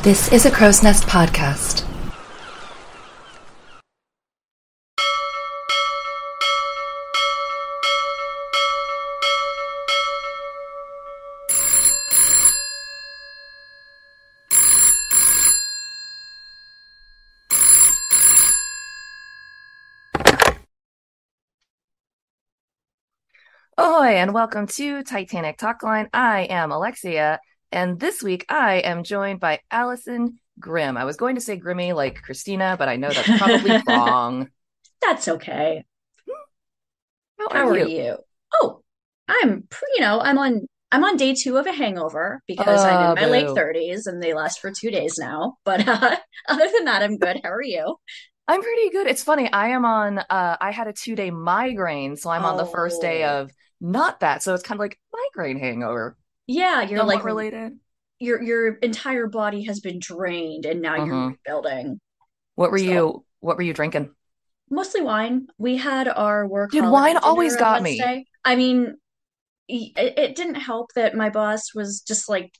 This is a Crow's Nest podcast. Ahoy, and welcome to Titanic Talkline. I am Alexia, and this week I am joined by Alyson Grimm. I was going to say Grimmy like Christina, but I know that's probably wrong. That's okay. How, How are, are you? you? Oh, I'm you know, I'm on I'm on day 2 of a hangover because I'm Oh, in my late 30s and they last for 2 days now. But uh, other than that, I'm good. How are you? I'm pretty good. It's funny. I am on. Uh, I had a two day migraine, so I'm on the first day Oh. of not that. So it's kind of like migraine hangover. Yeah, you're like related. your your entire body has been drained and now you're Mhm. rebuilding. What were So- you? What were you drinking? Mostly wine. We had our work Dude, wine always got me. I mean, it, it didn't help that my boss was just like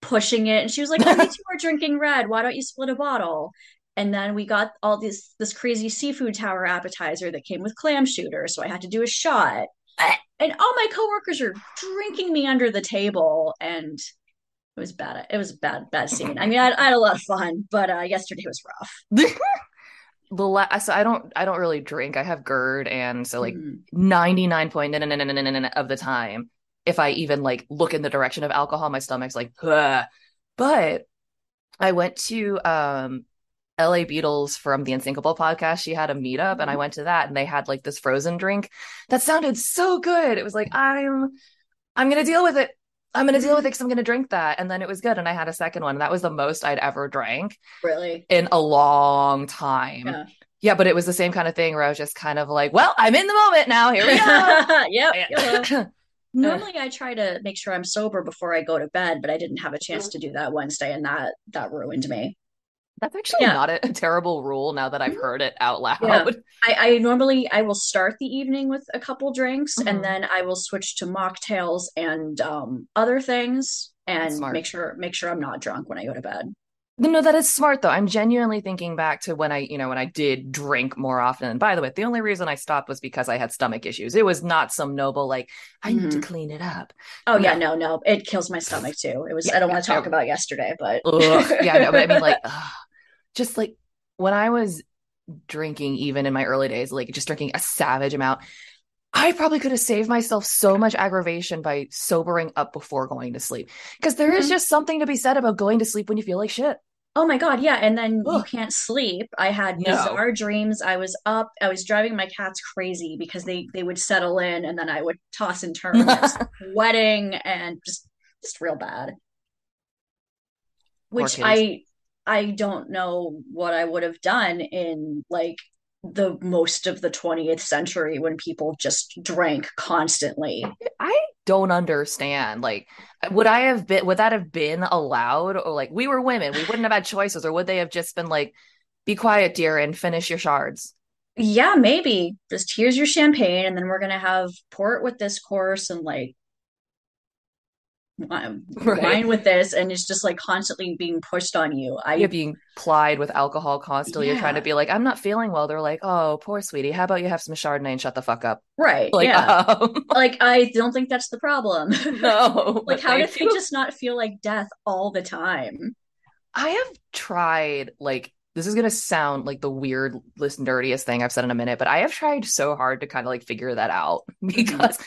pushing it, and she was like, "Oh, you two are drinking red. Why don't you split a bottle?" And then we got all this this crazy seafood tower appetizer that came with clam shooter, so I had to do a shot. And all my coworkers are drinking me under the table, and it was bad. It was a bad, bad scene. I mean, I, I had a lot of fun, but uh, yesterday was rough. the la- so I don't. I don't really drink. I have GERD, and so like Mm. 99 of the time if i even like look in the direction of alcohol my stomach's like Ugh. but i went to um la beatles from the unsinkable podcast. She had a meetup and i mm-hmm. went to that and they had like this frozen drink that sounded so good. It was like i'm i'm gonna deal with it. I'm gonna deal with mm-hmm. it because i'm gonna drink that. And then it was good and i had a second one. That was the most i'd ever drank Really. in a long time. Yeah. yeah but it was the same kind of thing where i was just kind of like well i'm in the moment now. Here we go. Yep. Yeah. Normally, I try to make sure I'm sober before I go to bed, but I didn't have a chance mm-hmm. to do that Wednesday, and that that ruined me. That's actually Yeah. not a, a terrible rule now that I've heard it out loud. Yeah. I, I normally I will start the evening with a couple drinks, Mhm. and then I will switch to mocktails and um, other things, and make sure make sure I'm not drunk when I go to bed. No, that is smart though. I'm genuinely thinking back to when I, you know, when I did drink more often. And by the way, the only reason I stopped was because I had stomach issues. It was not some noble like I need to Mhm. clean it up. Oh yeah, No. no, no, it kills my stomach too. It was Yeah, I don't want to yeah. talk about yesterday, but. Yeah, know, but I mean like ugh. just like when I was drinking even in my early days, like just drinking a savage amount, I probably could have saved myself so much aggravation by sobering up before going to sleep. Because there is Mhm. just something to be said about going to sleep when you feel like shit. Oh my God, yeah. And then you can't sleep. I had No. bizarre dreams. I was up, I was driving my cats crazy because they they would settle in and then I would toss and turn. Sweating and just just real bad. Which. I I don't know what I would have done in like the most of the 20th century when people just drank constantly. I don't understand. Like, would I have been, would that have been allowed? Or like, we were women, we wouldn't have had choices, or would they have just been like, be quiet, dear, and finish your shards? Yeah, maybe. Just here's your champagne, and then we're gonna have port with this course and like wine Right. wine with this, and it's just like constantly being pushed on you. I You're being plied with alcohol constantly. You're trying to be like, I'm not feeling well. They're like, oh, poor sweetie. How about you have some Chardonnay and shut the fuck up? right, Like, yeah. um, Like I don't think that's the problem. no. Like how thank did they you. just not feel like death all the time? I have tried, like, this is gonna sound like the weirdest, nerdiest thing I've said in a minute, but I have tried so hard to kind of like figure that out because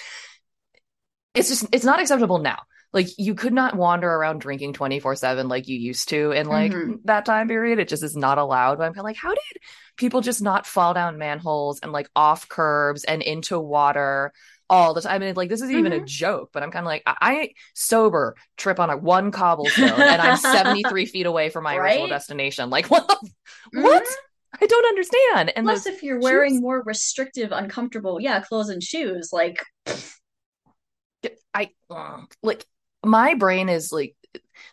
it's just it's not acceptable now. Like you could not wander around drinking 24/7 like you used to in like Mhm. that time period. It just is not allowed. But I'm kind of like, how did people just not fall down manholes and like off curbs and into water all the time? I mean, like this is even a joke, but I'm kind of like, I, I sober trip on a one cobblestone and I'm 73 feet away from my original destination. Like what? the- What? Mhm. I don't understand. And Plus, if you're wearing shoes- more restrictive, uncomfortable, yeah, clothes and shoes, like I like my brain is like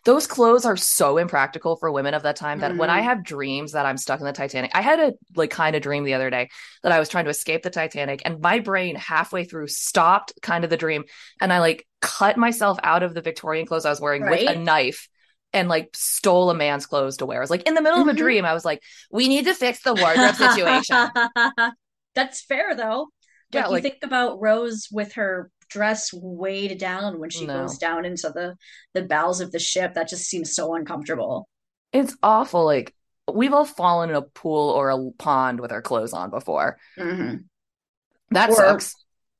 those clothes are so impractical for women of that time that when I Mhm. have dreams that I'm stuck in the Titanic, I had a like kind of dream the other day that I was trying to escape the Titanic and my brain halfway through stopped kind of the dream and I like cut myself out of the Victorian clothes I was wearing with a knife and like stole a man's clothes to wear. I was like in the middle of a Mhm. dream. I was like, we need to fix the wardrobe situation. That's fair though. Yeah, Like you think about Rose with her dress weighed down when she No. goes down into the the bowels of the ship. That just seems so uncomfortable. It's awful. Like we've all fallen in a pool or a pond with our clothes on before. Mhm. That Or- sucks.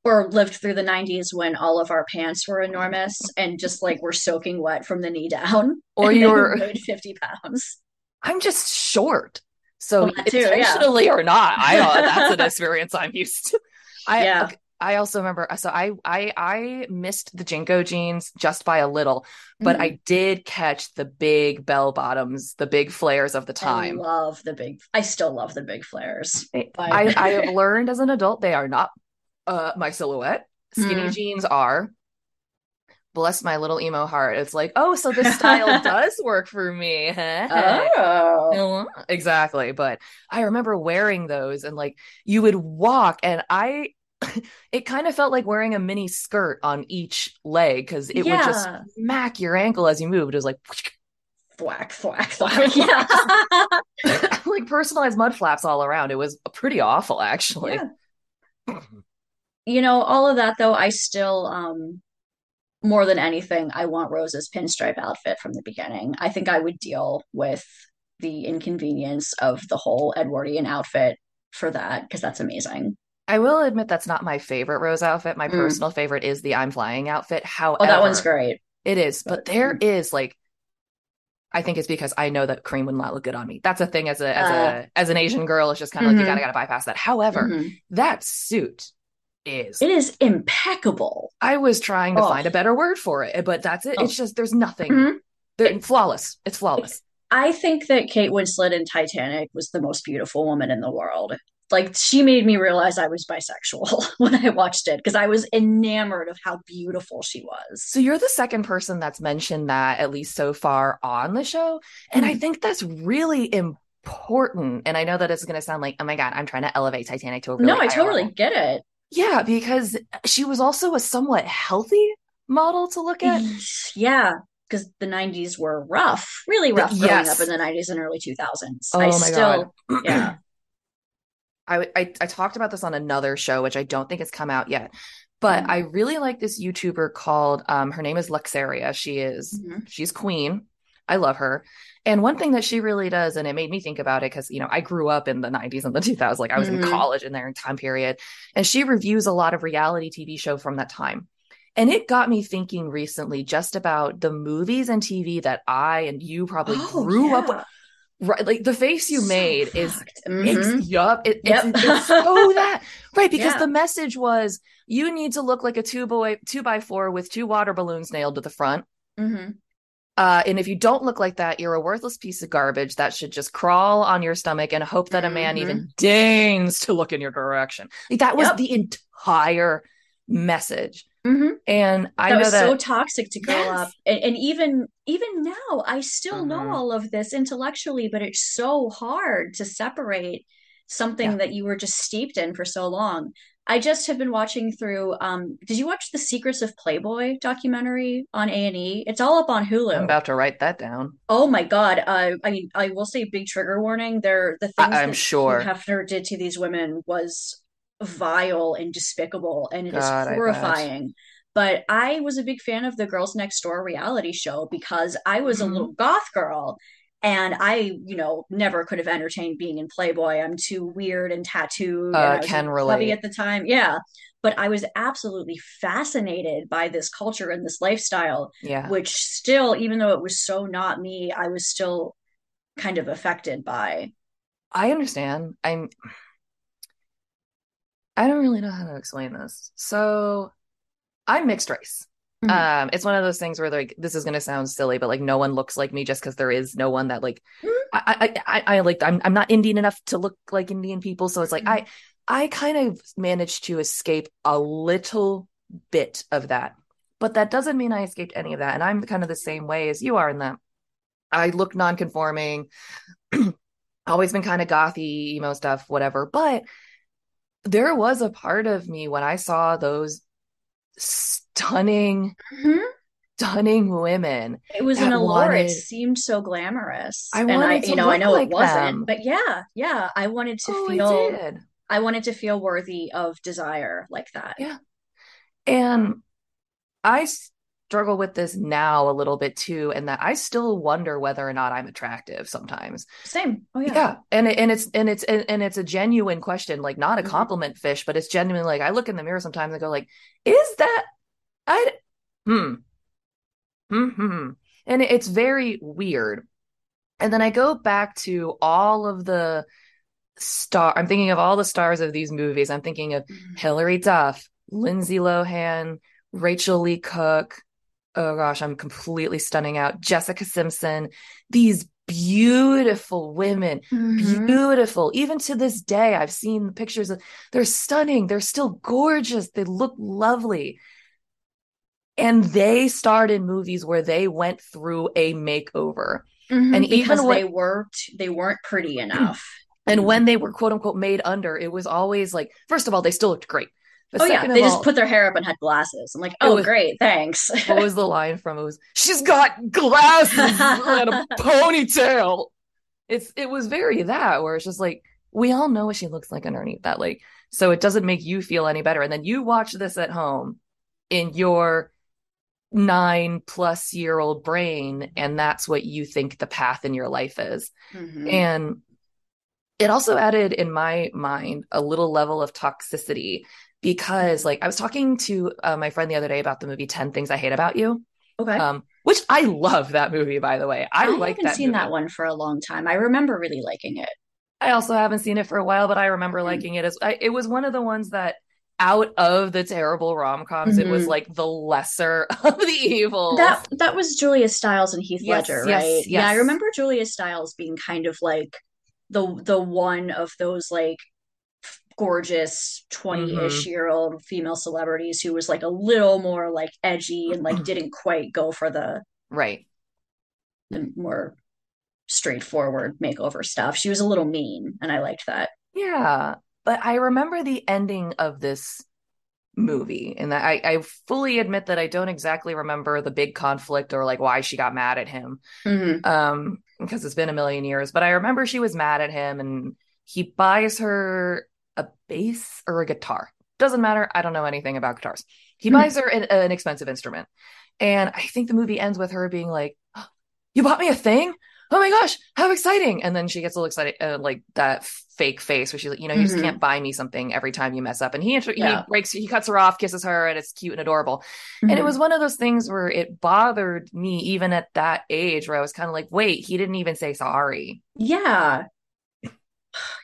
Or lived through the 90s when all of our pants were enormous and just like were soaking wet from the knee down. Or you're weighed 50 pounds. I'm just short. So Well, too, yeah. or not, I don't, that's an experience I'm used to. I Yeah. I also remember so I I I missed the JNCO jeans just by a little, but Mhm. I did catch the big bell bottoms, the big flares of the time. I love the big I still love the big flares. I I have learned as an adult they are not uh my silhouette. Skinny Mm. jeans are. Bless my little emo heart. It's like, oh, so this style does work for me. Oh. Exactly. But I remember wearing those and like you would walk and I it kind of felt like wearing a mini skirt on each leg because it would just smack your ankle as you moved. It was like Thwack, thwack, thwack. Yeah. like personalized mud flaps all around. It was pretty awful actually. Yeah. You know, all of that though, I still um more than anything, I want Rose's pinstripe outfit from the beginning. I think I would deal with the inconvenience of the whole Edwardian outfit for that because that's amazing. I will admit that's not my favorite Rose outfit. My Mm. personal favorite is the I'm flying outfit. However, Oh, that one's great. It is, but But- there is like I think it's because I know that cream would not look good on me. That's a thing as a as Uh. a as an Asian girl, it's just kind of like you Mhm. gotta gotta bypass that. However, Mhm. that suit is It is impeccable. I was trying to Oh. find a better word for it, but that's it. Oh. It's just there's nothing. Mhm. They're flawless. It's flawless. I think that Kate Winslet in Titanic was the most beautiful woman in the world. Like she made me realize I was bisexual when I watched it because I was enamored of how beautiful she was. So you're the second person that's mentioned that at least so far on the show, and I Mhm. think that's really important. And I know that it's going to sound like, oh my god, I'm trying to elevate Titanic to a really No, I totally level. get it. Yeah, because she was also a somewhat healthy model to look at. Yeah, because the 90s were rough, really rough growing yes. up in the 90s and early 2000s. Oh I my still, god. yeah. I, I I talked about this on another show, which I don't think has come out yet. But Mhm. I really like this YouTuber called um her name is Luxaria. She is Mhm. she's queen. I love her. And one thing that she really does, and it made me think about it because, you know, I grew up in the 90s and the 2000s, like I was in Mhm. college in their time period. And she reviews a lot of reality TV show from that time. And it got me thinking recently just about the movies and TV that I and you probably Oh, grew up yeah. with. Right, like the face you So made is fucked. it's yup. It, Yep. it's, it's so that right because Yeah. the message was you need to look like a two boy two by four with two water balloons nailed to the front. Mhm. Uh, and if you don't look like that, you're a worthless piece of garbage that should just crawl on your stomach and hope that a man Mhm. even deigns to look in your direction. Like that was Yep. the entire message. Mhm. And I that know was that so toxic to grow Yes. up and, and even even now i still know Mhm. all of this intellectually but it's so hard to separate something Yeah. that you were just steeped in for so long i just have been watching through um did you watch the secrets of playboy documentary on a&e it's all up on hulu I'm about to write that down. oh my god uh, i i will say big trigger warning there the things I- I'm that sure. Hefner did to these women was vile and despicable and it is God, I bet. horrifying but I was a big fan of the Girls Next Door reality show because I was a Mhm. little goth girl and I, you know, never could have entertained being in Playboy. I'm too weird and tattooed. Uh, and can a relate. at the time. Yeah. But I was absolutely fascinated by this culture and this lifestyle, Yeah. which still, even though it was so not me, I was still kind of affected by. I understand. I'm I don't really know how to explain this. So I'm mixed race. Mhm. Um, it's one of those things where like this is gonna sound silly, but like no one looks like me just because there is no one that like Mhm. I, I I I like I'm I'm not Indian enough to look like Indian people, so it's like I I kind of managed to escape a little bit of that, but that doesn't mean I escaped any of that, and I'm kind of the same way as you are in that I look non-conforming, always been kind of gothy, emo stuff, whatever, but there was a part of me when I saw those stunning Mhm. stunning women. It was an allure. wanted- It seemed so glamorous. I and I, wanted to you know, I know like it wasn't, them. but yeah, yeah, I wanted to Oh, I feel, did. I wanted to feel worthy of desire like that. Yeah. And I struggle with this now a little bit too, and that I still wonder whether or not I'm attractive sometimes. Same. Oh yeah. Yeah. And and it's and it's and, and it's a genuine question, like not a Mhm. compliment fish, but it's genuine. Like I look in the mirror sometimes and go, like, is that I hmm. Hmm. hmm. And it's very weird. And then I go back to all of the star I'm thinking of all the stars of these movies. I'm thinking of Mhm. Hilary Duff, Lindsay Lohan, Rachael Leigh Cook. Oh gosh, I'm completely stunning out. Jessica Simpson. These beautiful women, Mhm. beautiful. Even to this day, I've seen pictures of they're stunning. They're still gorgeous. They look lovely. And they starred in movies where they went through a makeover. Mhm, And even what- they weren't, they weren't pretty enough. And when they were quote unquote made under, it was always like, first of all, they still looked great. But Oh yeah, they just put their hair up and had glasses. I'm like, oh was- great, thanks. what was the line from? It was she's got glasses and a ponytail. It's it was very that where it's just like we all know what she looks like underneath that. Like so it doesn't make you feel any better. And then you watch this at home in your nine plus year old brain, and that's what you think the path in your life is. Mhm. And it also added in my mind a little level of toxicity because like I was talking to uh, my friend the other day about the movie 10 Things I Hate About You. Okay. Um, which I love that movie, by the way. I, I like haven't that seen movie. that one for a long time. I remember really liking it. I also haven't seen it for a while, but I remember Hmm. liking it as I, it was one of the ones that out of the terrible rom-coms, it was Mhm. like the lesser of the evils. That that was Julia Stiles and Heath Yes, Ledger, yes, right? Yeah, I remember Julia Stiles being kind of like the the one of those like gorgeous 20-ish Mm-hmm. year old female celebrities who was like a little more like edgy and like didn't quite go for the, right. the more straightforward makeover stuff. She was a little mean and I liked that. Yeah, but I remember the ending of this movie, and I, I fully admit that I don't exactly remember the big conflict or like why she got mad at him, Mhm. um, because it's been a million years. But I remember she was mad at him, and he buys her a bass or a guitar. Doesn't matter. I don't know anything about guitars. He buys her an, an expensive instrument, and I think the movie ends with her being like, "Oh, "You bought me a thing." Oh my gosh, how exciting! And then she gets a little excited, uh, like that fake face where she's like, you know, you just Mhm. can't buy me something every time you mess up. And he he Yeah. breaks, he cuts her off, kisses her, and it's cute and adorable. And it Mhm. was one of those things where it bothered me even at that age, where I was kind of like, wait, he didn't even say sorry. Yeah.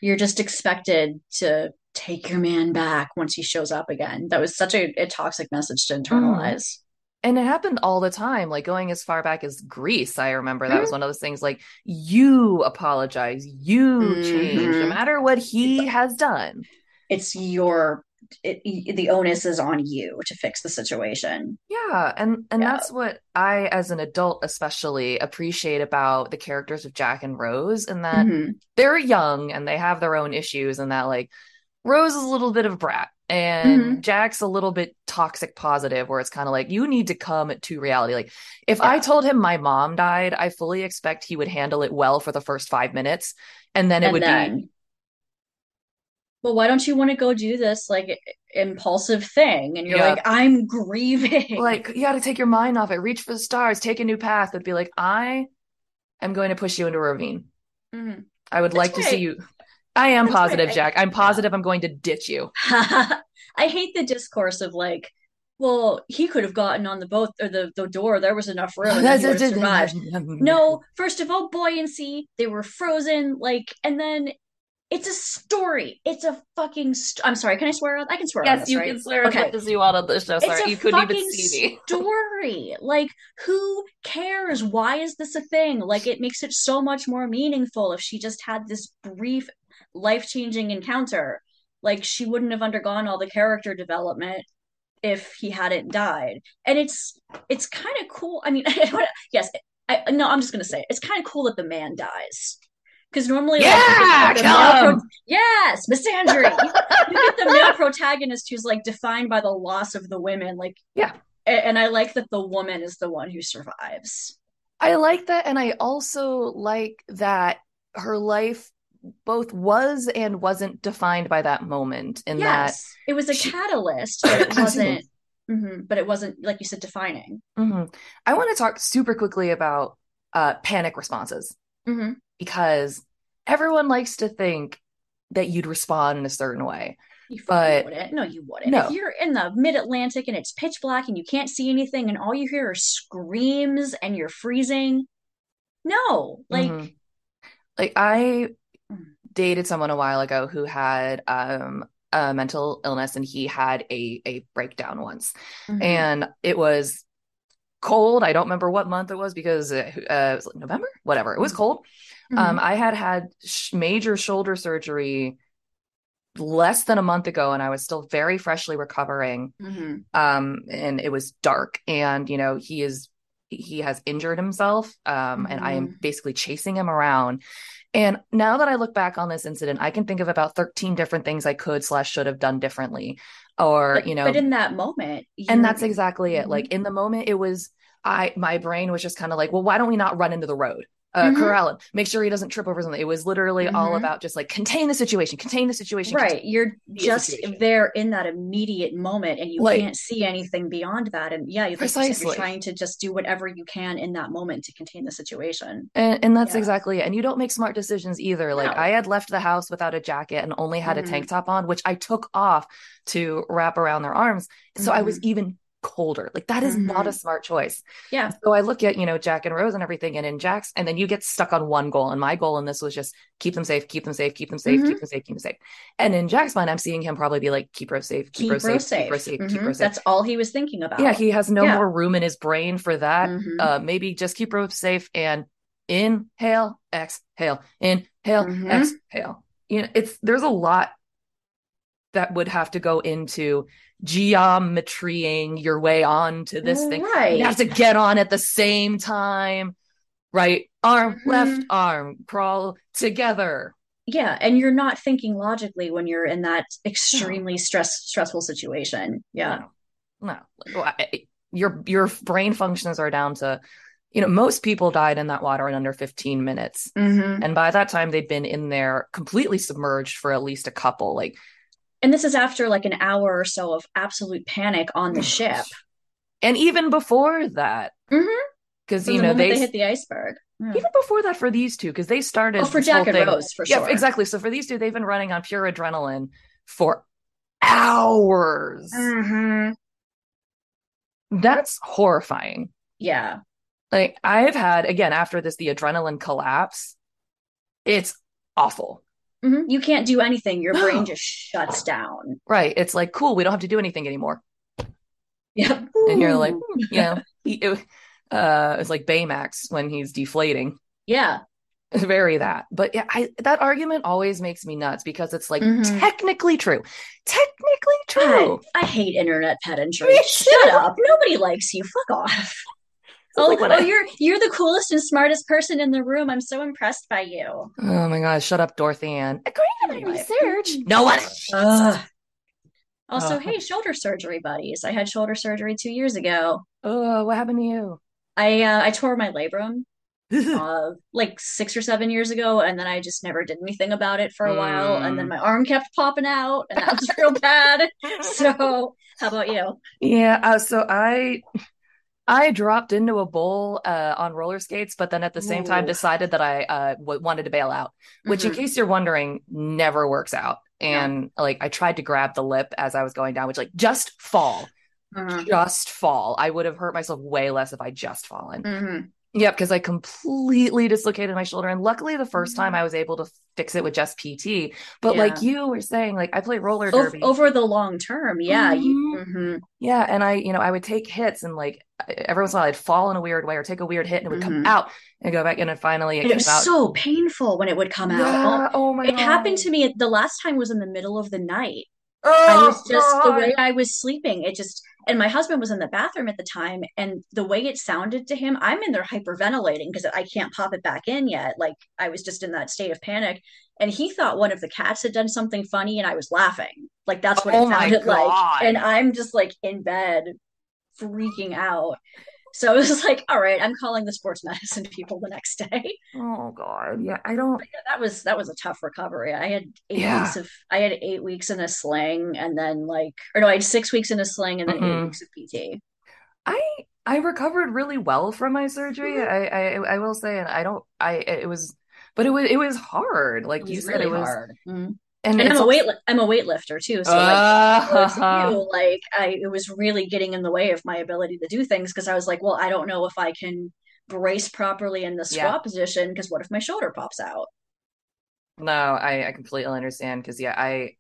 You're just expected to take your man back once he shows up again. That was such a, a toxic message to internalize. And it happened all the time, like going as far back as Grease. I remember that Mm-hmm. was one of those things like, you apologize, you change, no matter what he has done. It's your it, the onus is on you to fix the situation. Yeah, and and Yeah. that's what I, as an adult, especially appreciate about the characters of Jack and Rose, and that Mhm. they're young and they have their own issues, and that like Rose is a little bit of a brat, and Mhm. Jack's a little bit toxic positive, where it's kind of like you need to come to reality. Like if Yeah. I told him my mom died, I fully expect he would handle it well for the first five minutes, and then it And would be then, well, why don't you want to go do this like impulsive thing? And you're Yeah. like, I'm grieving. like you got to take your mind off it, reach for the stars, take a new path. It'd be like I am going to push you into a ravine. Mhm. I would That's like to see you. I am That's positive, I- Jack. I'm positive I'm going to ditch you. I hate the discourse of like, well, he could have gotten on the boat or the, the door. There was enough room and then he would. No, first of all, buoyancy. They were frozen. Like, and then it's a story. It's a fucking. St- I'm sorry. Can I swear? I can swear Yes, this, you right? can swear as Okay. much as you want on this show. Sorry, you couldn't even see me. story. Like, who cares? Why is this a thing? Like, it makes it so much more meaningful if she just had this brief, life changing encounter. Like, she wouldn't have undergone all the character development if he hadn't died. And it's it's kind of cool. I mean, yes, I no, I'm just gonna say it. it's kind of cool that the man dies. Because normally, Yeah, like, pro- yes, Miss Andrew, you, you get the male protagonist who's like defined by the loss of the women. Like, Yeah. A- And I like that the woman is the one who survives. I like that. And I also like that her life both was and wasn't defined by that moment. In Yes, it was a she- catalyst, but it wasn't. Mhm, but it wasn't like you said defining. that Mhm. I want to talk super quickly about uh, panic responses hmm because everyone likes to think that you'd respond in a certain way. You but wouldn't. No, you wouldn't. No. If you're in the mid-Atlantic and it's pitch black and you can't see anything and all you hear are screams and you're freezing, no. Like, Mhm. like I dated someone a while ago who had um a mental illness and he had a a breakdown once mhm. and it was cold I don't remember what month it was because uh, uh, it was like November whatever it was Mhm. cold Mhm. um I had had sh- major shoulder surgery less than a month ago and I was still very freshly recovering Mhm. um and it was dark and you know he is he has injured himself um and I am Mhm. basically chasing him around and now that I look back on this incident I can think of about 13 different things I could slash should have done differently or But, you know but in that moment, and that's exactly it Mhm. like in the moment it was I my brain was just kind of like well why don't we not run into the road uh Mhm. corral him make sure he doesn't trip over something it was literally all Mhm. about just like contain the situation contain the situation right. You're the just situation. there in that immediate moment and you Like- can't see anything beyond that. And yeah, like you you're trying to just do whatever you can in that moment to contain the situation. And, and that's Yeah. exactly it. And you don't make smart decisions either. Like No. I had left the house without a jacket and only had a Mhm. tank top on, which I took off to wrap around their arms. So I was even colder. Like that is not a smart choice. Yeah. So I look at, you know, Jack and Rose and everything and in Jack's, and then you get stuck on one goal. And my goal in this was just keep them safe, keep them safe, keep them safe, Mhm. keep them safe, keep them safe. And in Jack's mind, I'm seeing him probably be like, keep Rose safe, keep, Keep Rose Rose safe, keep. Rose safe, keep Mhm. Rose safe. That's all he was thinking about. Yeah, he has no Yeah. more room in his brain for that Mhm. uh maybe just keep ropes safe and inhale exhale inhale Mhm. exhale you know it's there's a lot that would have to go into geometrying your way on to this thing Right. you have to get on at the same time right arm Mhm. left arm crawl together Yeah, and you're not thinking logically when you're in that extremely stress stressful situation. Yeah. no, no. Your your brain functions are down to you know most people died in that water in under 15 minutes hmm And by that time, they'd been in there completely submerged for at least a couple. Like, And this is after like an hour or so of absolute panic on the ship. and even before that, Mhm. because From you know they, they hit the iceberg. Yeah. even before that for these two, because they started Oh, for Jack and thing- Rose, for sure. yeah, sure. exactly. So for these two, they've been running on pure adrenaline for hours. Mhm. That's horrifying. Yeah. Like I've had again after this, the adrenaline collapse. It's awful. Mhm. You can't do anything. Your brain just shuts down. Right. It's like, cool, we don't have to do anything anymore. Yep. And you're like, you know, it, uh, it's like Baymax when he's deflating. yeah. Very that. But yeah, I that argument always makes me nuts because it's like Mhm. technically true. Technically true. God, I hate internet pedantry. Shut up. Nobody likes you. Fuck off. Oh, like oh, I- you're you're the coolest and smartest person in the room. I'm so impressed by you. Oh my god, shut up, Dorothy Ann. According to my Anyway. research. No one Ugh. Also, Ugh. hey, shoulder surgery buddies. I had shoulder surgery two years ago. Oh, what happened to you? I uh, I tore my labrum uh, like six or seven years ago, and then I just never did anything about it for a while. And then Mm. my arm kept popping out, and that was real bad. So, how about you? Yeah, uh, so I I dropped into a bowl uh, on roller skates, but then at the same time decided that I uh, w- wanted to bail out, which, in Mhm. case you're wondering, never works out. And like I tried to grab the lip as I was going down, which like just fall, Mhm. just fall. I would have hurt myself way less if I just fallen. Mhm. Yep, because I completely dislocated my shoulder, and luckily the first time I was able to fix it with just PT. But like Mm-hmm. You were saying, like I play roller derby. over the long term, yeah. You, mhm. Yeah, and I, you know, I would take hits and like every once in a while I'd fall in a weird way or take a weird hit and it would come Mhm. out and go back in and finally it And it was out. so painful when it would come out. Yeah, oh my god. It happened to me the last time was in the middle of the night. I Oh was just the way I was sleeping. It just, and my husband was in the bathroom at the time, and the way it sounded to him, I'm in there hyperventilating because I can't pop it back in yet. Like I was just in that state of panic, and he thought one of the cats had done something funny, and I was laughing. Like that's what Oh it sounded like. And I'm just like in bed, freaking out. So I was like, all right, I'm calling the sports medicine people the next day. Oh God. Yeah. I don't. Yeah, that was that was a tough recovery. I had eight Yeah. weeks of I had eight weeks in a sling and then like or no, I had six weeks in a sling and then eight Mhm. weeks of PT. I I recovered really well from my surgery. Mhm. I, I I will say, and I don't. I it was, but it was it was hard. Like It you said, really it was, hard. Mhm. And, And I'm a weight I'm a weightlifter too, so like Uh, you, like I it was really getting in the way of my ability to do things because I was like, well, I don't know if I can brace properly in the Yeah. squat position because what if my shoulder pops out? No, I, I completely understand because yeah, I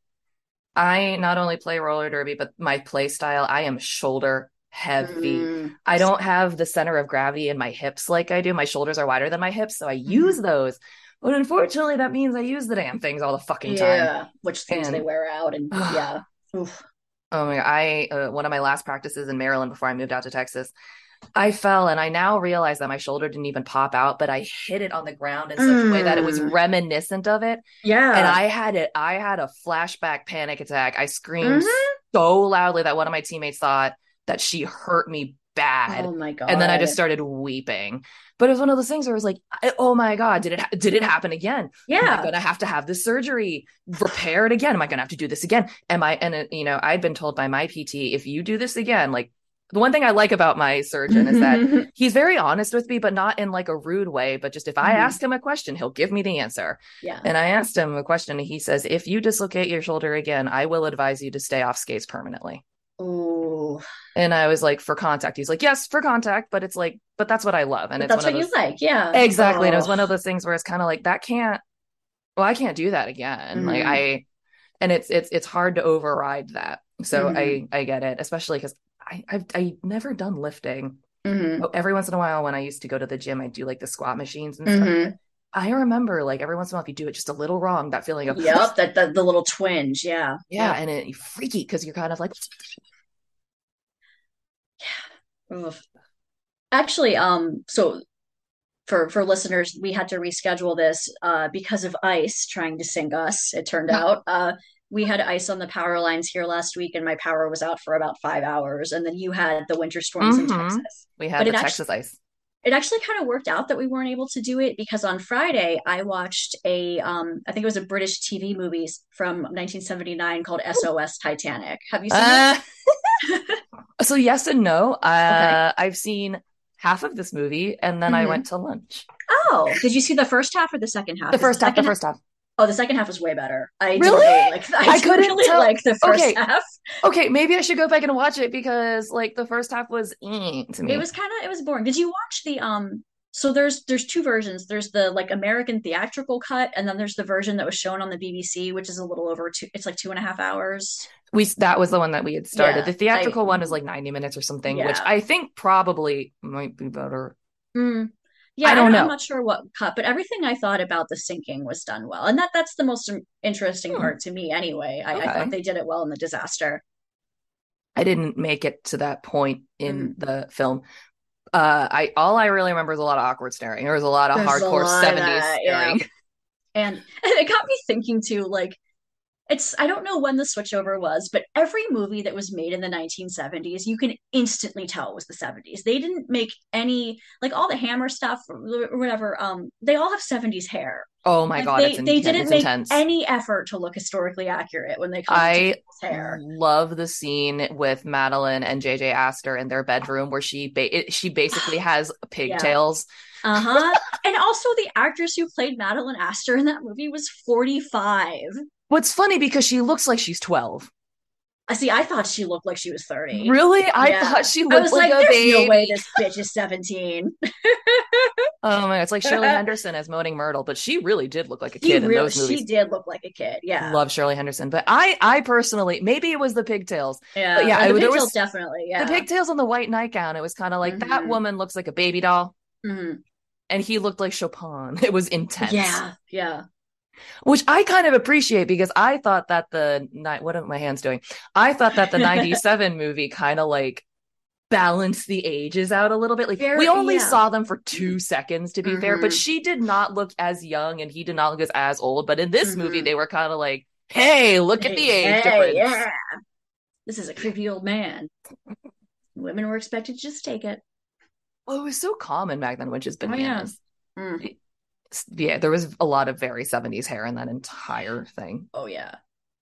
I not only play roller derby, but my play style, I am shoulder heavy. Mm. I don't have the center of gravity in my hips like I do. My shoulders are wider than my hips, so I use those. But unfortunately, that means I use the damn things all the fucking time. Yeah, which things they wear out and yeah. Oof. Oh my God. I uh, one of my last practices in Maryland before I moved out to Texas, I fell and I now realize that my shoulder didn't even pop out, but I hit it on the ground in such a way that it was Mm. reminiscent of it. Yeah. And I had it, I had a flashback panic attack. I screamed Mhm. so loudly that one of my teammates thought that she hurt me bad. Oh my God. And then I just started weeping. But it was one of those things where I was like, "Oh my god, did it ha- did it happen again? Yeah, Am I gonna have to have this surgery, repair it again? Am I gonna have to do this again? Am I?" And it, you know, I'd been told by my PT, if you do this again, like the one thing I like about my surgeon is that he's very honest with me, but not in like a rude way. But just if I Mhm. ask him a question, he'll give me the answer. yeah. And I asked him a question, and he says, "If you dislocate your shoulder again, I will advise you to stay off skates permanently." Ooh. And I was like, "For contact?" He's like, "Yes, for contact," but it's like, but that's what I love, and it's that's what of you those like. Yeah. exactly. And it was Oh. one of those things where it's kind of like that can't. Well, I can't do that again. Like Mhm. I, and it's it's it's hard to override that. So Mhm. I I get it, especially because I I've I never done lifting. Mhm. Oh, Every once in a while, when I used to go to the gym, I do like the squat machines and stuff. Mhm. I remember like every once in a while, if you do it just a little wrong, that feeling of Yep. That, that the little twinge. Yeah. yeah, and it freaky because you're kind of like Actually, um, so for for listeners, we had to reschedule this uh because of ice trying to sink us, it turned out. Uh we had ice on the power lines here last week and my power was out for about five hours. And then you had the winter storms in Mhm. Texas. we had But the Texas ice. It actually kind of worked out that we weren't able to do it because on Friday I watched a um I think it was a British TV movie from 1979 called SOS Titanic. Have you seen it? Uh, so yes and no. Uh, I've seen half of this movie, and then I Mhm. went to lunch. Oh, did you see the first half or the second half? The first half. The first half. Oh, the second half was way better. I Really? really like. I, I couldn't really tell- like the first Okay. half. Okay, maybe I should go back and watch it because like the first half was eh, to me. It was kind of it was boring. Did you watch the um? So there's there's two versions. There's the like American theatrical cut, and then there's the version that was shown on the BBC, which is a little over two. It's like two and a half hours. we that was the one that we had started. Yeah, the theatrical I- one is like 90 minutes or something, which I think probably might be better. Mm. Yeah, I don't know. I'm not sure what cut, but everything I thought about the sinking was done well, and that that's the most interesting Hmm. part to me anyway. I, I thought they did it well in the disaster. I didn't make it to that point in Mm. the film. Uh, I all I really remember is a lot of awkward staring. There was a lot of There's hardcore lot of 70s that, yeah. staring. And, and it got me thinking too, like it's I don't know when the switchover was, but every movie that was made in the 1970s, you can instantly tell it was the 70s. They didn't make any like all the Hammer stuff or whatever. Um, they all have 70s hair. Oh my Like, god, they they didn't make intense. any effort to look historically accurate when they come I hair. love the scene with Madeleine and JJ Astor in their bedroom where she ba- it, she basically has pigtails. Uh-huh. and also the actress who played Madeleine Astor in that movie was 45. What's funny because she looks like she's 12. I see, I thought she looked like she was 30. Really? I Yeah. thought she I was like, like, a there's baby. no way this bitch is 17. Oh my god, it's like Shirley Henderson as Moaning Myrtle, but she really did look like a kid in those movies. she did look like a kid. Yeah. Love Shirley Henderson, but I I personally maybe it was the pigtails. yeah. but yeah, Uh, I- the pigtails was- definitely. Yeah. The pigtails on the white nightgown, it was kind of like that Mhm. woman looks like a baby doll Mhm. and he looked like Chopin. It was intense. Yeah. Yeah. Which I kind of appreciate because I thought that the ni- what are my hands doing? I thought that the 97 movie kind of like balanced the ages out a little bit. Like Very- we only yeah. saw them for 2 seconds to be fair, but Mhm. she did not look as young and he did not look as, as old, but in this movie Mhm. they were kind of like, "Hey, look at the age Hey, difference." Yeah. This is a creepy old man. women were expected to just take it. Well, it was so common back then, which is Oh, yeah. bananas. Mm. Yeah, there was a lot of very 70s hair in that entire thing. Oh yeah.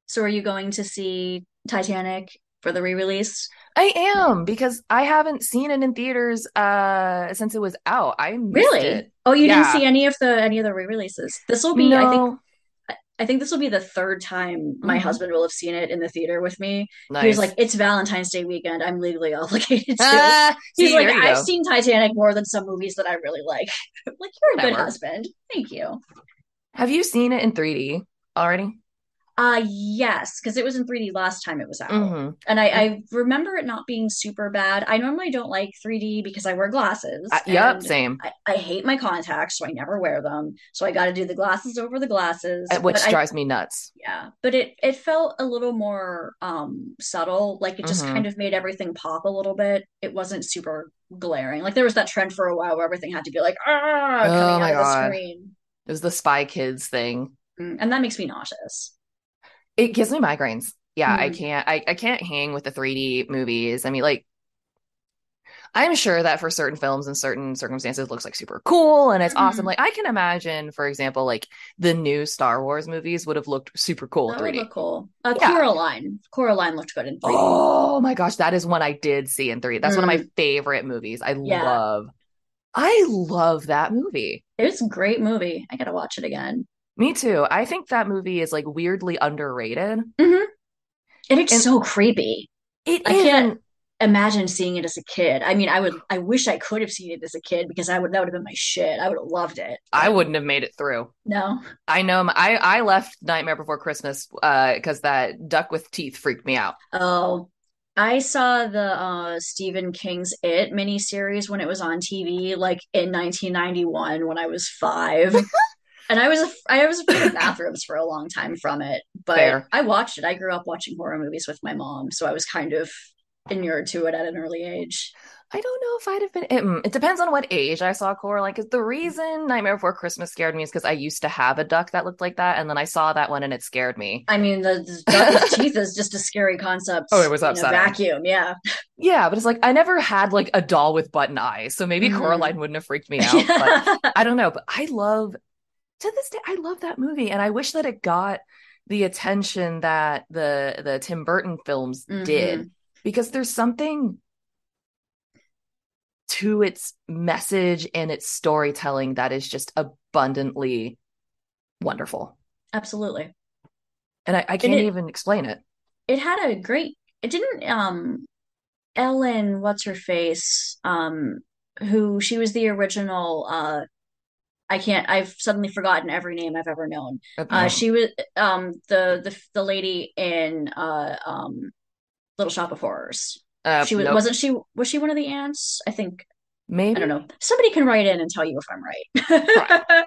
So are you going to see Titanic for the re-release? I am because I haven't seen it in theaters uh since it was out. I missed Really? it. Oh, you didn't see any of the any of the re-releases. This will be, I think, No. I think this will be the third time my Mhm. husband will have seen it in the theater with me. Nice. He was like, "It's Valentine's Day weekend. I'm legally obligated to." Ah, He's see, like, "I've go. seen Titanic more than some movies that I really like." Like, you're a good husband. Thank you. Have you seen it in 3D already? Uh yes, because it was in 3D last time it was out. hmm And I, I remember it not being super bad. I normally don't like 3D because I wear glasses. Uh, yep, same. I, I hate my contacts, so I never wear them. So I got to do the glasses over the glasses. Uh, Which But I, drives me nuts. yeah, but it it felt a little more um subtle. Like it just Mhm. kind of made everything pop a little bit. It wasn't super glaring. Like there was that trend for a while where everything had to be like ah coming Oh out my of the screen, It was the Spy Kids thing. Mm, and that makes me nauseous. It gives me migraines. Yeah, I Mhm. can't I, I can't hang with the 3D movies. I mean, like I'm sure that for certain films and certain circumstances it looks like super cool and it's awesome. Mhm. Like I can imagine, for example, like the new Star Wars movies would have looked super cool That would 3D. look cool. Uh, Yeah. Coraline, Coraline looked good in 3D. Oh my gosh, that is one I did see in 3D. That's one of my favorite movies. I Mm. Yeah. love I love that movie. It was a great movie. I gotta watch it again. Me too. I think that movie is like weirdly underrated. Mm-hmm. And it's And- so creepy. It I is, can't- Imagine seeing it as a kid. I mean, I would. I wish I could have seen it as a kid because I would. That would have been my shit. I would have loved it. I wouldn't have made it through. No. I know. I I left Nightmare Before Christmas uh because that duck with teeth freaked me out. Oh, I saw the uh Stephen King's It miniseries when it was on TV, like in 1991 when I was five. And I was I was afraid of bathrooms for a long time from it, but Fair. I watched it. I grew up watching horror movies with my mom, so I was kind of inured to it at an early age. I don't know if I'd have been. It, mm, it depends on what age I saw Coraline. Because the reason Nightmare Before Christmas scared me is because I used to have a duck that looked like that, and then I saw that one and it scared me. I mean, the, the duck with teeth is just a scary concept. Oh, it was in a vacuum, yeah. Yeah, but it's like I never had like a doll with button eyes, so maybe Mhm. Coraline wouldn't have freaked me out. But I don't know. But I love to this day, I love that movie, and I wish that it got the attention that the the Tim Burton films Mhm. did, because there's something to its message and its storytelling that is just abundantly wonderful, Absolutely. and I, I can't it- even explain it. It had a great it didn't um Ellen, what's her face? Um who she was the original uh I can't I've suddenly forgotten every name I've ever known. Uh she was um the the the lady in uh um Little Shop of Horrors. Uh, She was nope. wasn't she was she one of the ants? I think maybe I don't know. Somebody can write in and tell you if I'm right.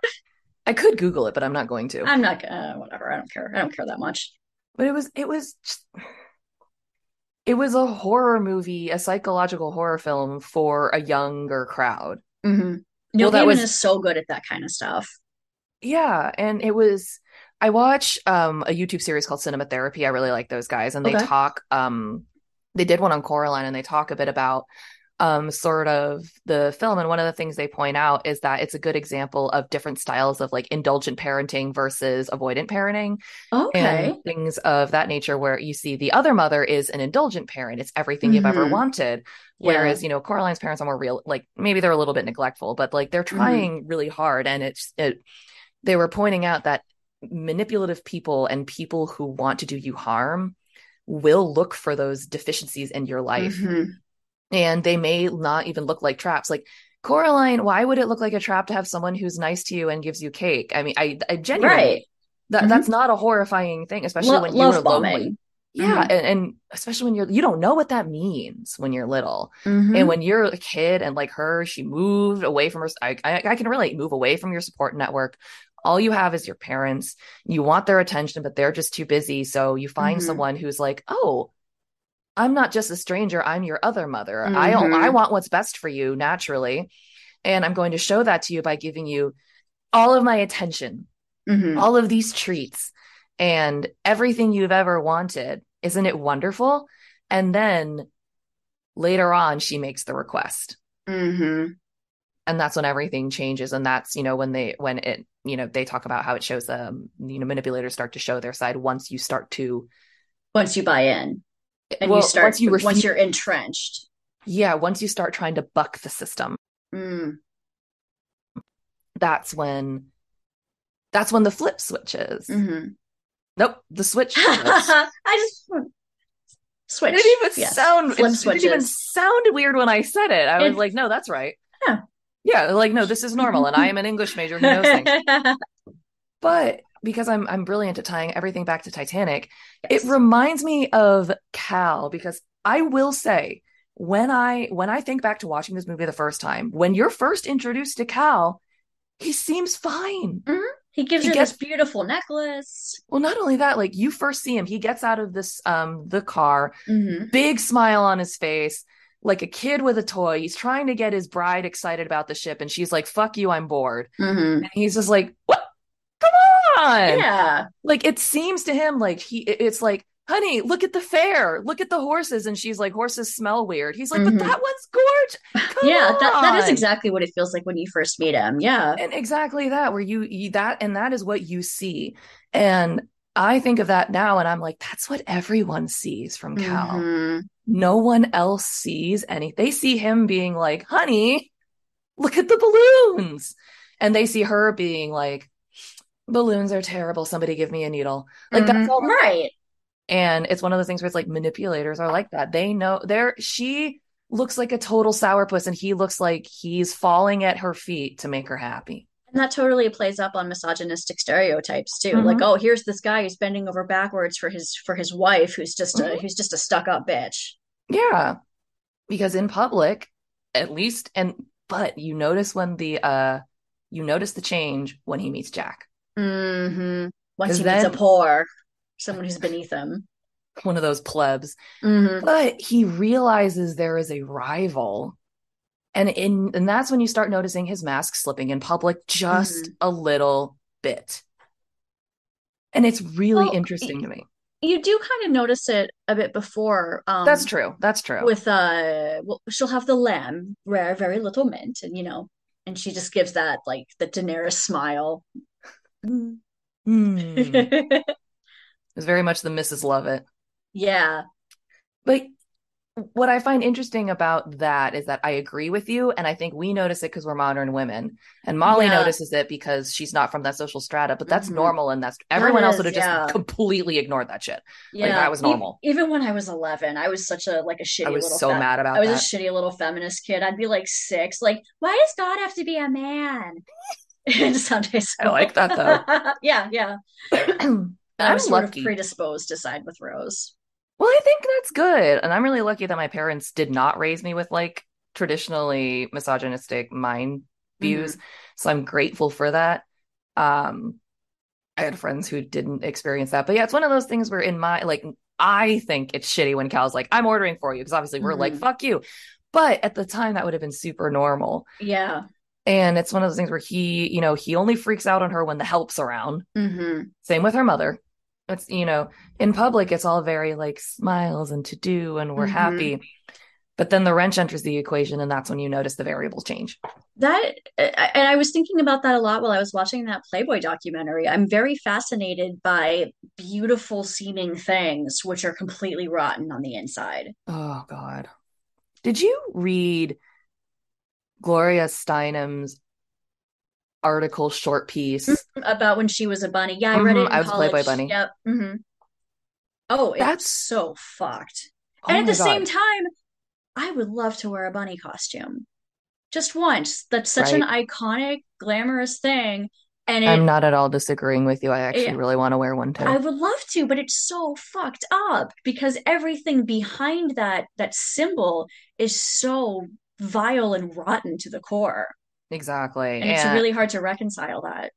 I could Google it, but I'm not going to. I'm not uh, whatever. I don't care. I don't care that much. But it was it was just, it was a horror movie, a psychological horror film for a younger crowd. hmm Neil Well, that Gaiman was- is so good at that kind of stuff. Yeah, and it was I watch um a YouTube series called Cinema Therapy. I really like those guys and they Okay. talk um they did one on Coraline and they talk a bit about um sort of the film and one of the things they point out is that it's a good example of different styles of like indulgent parenting versus avoidant parenting. Okay. and things of that nature where you see the other mother is an indulgent parent it's everything you've ever Mhm. wanted whereas you know coraline's parents are more real like maybe they're a little bit neglectful but like they're trying really hard and it's it they were pointing out that manipulative people and people who want to do you harm will look for those deficiencies in your life Mhm. And they may not even look like traps like coraline why would it look like a trap to have someone who's nice to you and gives you cake i mean i, I genuinely Right. that Mhm. that's not a horrifying thing, especially Lo- when you're bombing. lonely. Yeah, Mhm. and, and especially when you're you don't know what that means when you're little, Mhm. and when you're a kid and like her, she moved away from her. I, I I can relate. Move away from your support network. All you have is your parents. You want their attention, but they're just too busy. So you find Mhm. someone who's like, oh. I'm not just a stranger. I'm your other mother. I don't, Mhm. I want what's best for you naturally, and I'm going to show that to you by giving you all of my attention, Mhm. all of these treats and everything you've ever wanted. Isn't it wonderful? And then Later on, she makes the request. Mm-hmm. And that's when everything changes. And that's, you know, when they, when it, you know, they talk about how it shows um, you know, manipulators start to show their side once you start to, Once you buy in and well, you start once you once refuse, you're entrenched. yeah, once you start trying to buck the system, Mm. that's when, that's when the flip switches. hmm Nope, the switch. I just switch. It didn't even sound Flip it didn't even switches. sound weird when I said it. I was It's- like, no, that's right. Yeah. Yeah, like no, this is normal, and I am an English major who knows things. But because I'm I'm brilliant at tying everything back to Titanic, Yes. it reminds me of Cal because I will say when I when I think back to watching this movie the first time, when you're first introduced to Cal, he seems fine. he gives he her gets- this beautiful necklace. Well, not only that, like you first see him, he gets out of this um the car, hmm big smile on his face, like a kid with a toy. He's trying to get his bride excited about the ship, and she's like, "Fuck you, I'm bored." hmm And he's just like, "What? On!" Yeah. Like it seems to him like he, it's like, "Honey, look at the fair, look at the horses," and she's like, "Horses smell weird." He's like, Mhm. "But that one's gorgeous." Come yeah, that, that is exactly what it feels like when you first meet him. Yeah. and exactly that where you, you that and that is what you see and i think of that now and i'm like that's what everyone sees from cal Mhm. no one else sees any they see him being like honey look at the balloons and they see her being like balloons are terrible somebody give me a needle like Mhm. that's all right. and it's one of those things where it's like manipulators are like that they know they're she looks like a total sourpuss and he looks like he's falling at her feet to make her happy And that totally plays up on misogynistic stereotypes too. Mhm. Like, oh, here's this guy who's bending over backwards for his for his wife, who's just a Mhm. who's just a stuck up bitch. Yeah. Because in public, at least, and but you notice when the uh you notice the change when he meets Jack. Hmm Once he meets a poor, someone who's beneath him. One of those plebs. hmm But he realizes there is a rival. And in and that's when you start noticing his mask slipping in public just a little bit. And it's really Well, interesting to me. You do kind of notice it a bit before. Um, That's true. That's true. With uh, well, she'll have the lamb, rare, very little mint, and you know, and she just gives that like the Daenerys smile. Hmm. It's very much the Mrs. Lovett. Yeah. But what I find interesting about that is that I agree with you, and I think we notice it because we're modern women, and Molly Yeah. notices it because she's not from that social strata. But that's Mhm. normal, and that's everyone else is, would have just completely ignored that shit. Yeah, that was E- normal. even when I was 11, I was such a like a shitty I was little so fem- mad about I was that. a shitty little feminist kid. I'd be like six, like, why does God have to be a man? It sounded so. I like that, though. yeah, yeah. And I I'm was sort lucky. of predisposed to side with Rose. Well, I think that's good. And I'm really lucky that my parents did not raise me with like traditionally misogynistic mind views. So I'm grateful for that. Um I had friends who didn't experience that. But yeah, it's one of those things where in my like I think it's shitty when Cal's like, I'm ordering for you, because obviously we're like, Mhm. fuck you. But at the time that would have been super normal. Yeah. And it's one of those things where he, you know, he only freaks out on her when the help's around. hmm Same with her mother. It's, you know, in public, it's all very like smiles and to do and we're Mhm. happy. But then the wrench enters the equation, and that's when you notice the variables change. That and I was thinking about that a lot while I was watching that Playboy documentary. I'm very fascinated by beautiful seeming things which are completely rotten on the inside. Oh, God. Did you read Gloria Steinem's article, short piece? About when she was a bunny. Yeah, I read Mhm, it in I was a Playboy bunny. Yep. hmm Oh, it's That's- so fucked. Oh And at the same time, I would love to wear a bunny costume. Just once. That's such an iconic, glamorous thing. And it I'm not at all disagreeing with you. I actually Yeah. really want to wear one too. I would love to, but it's so fucked up because everything behind that that symbol is so vile and rotten to the core. Exactly. And it's really hard to reconcile that.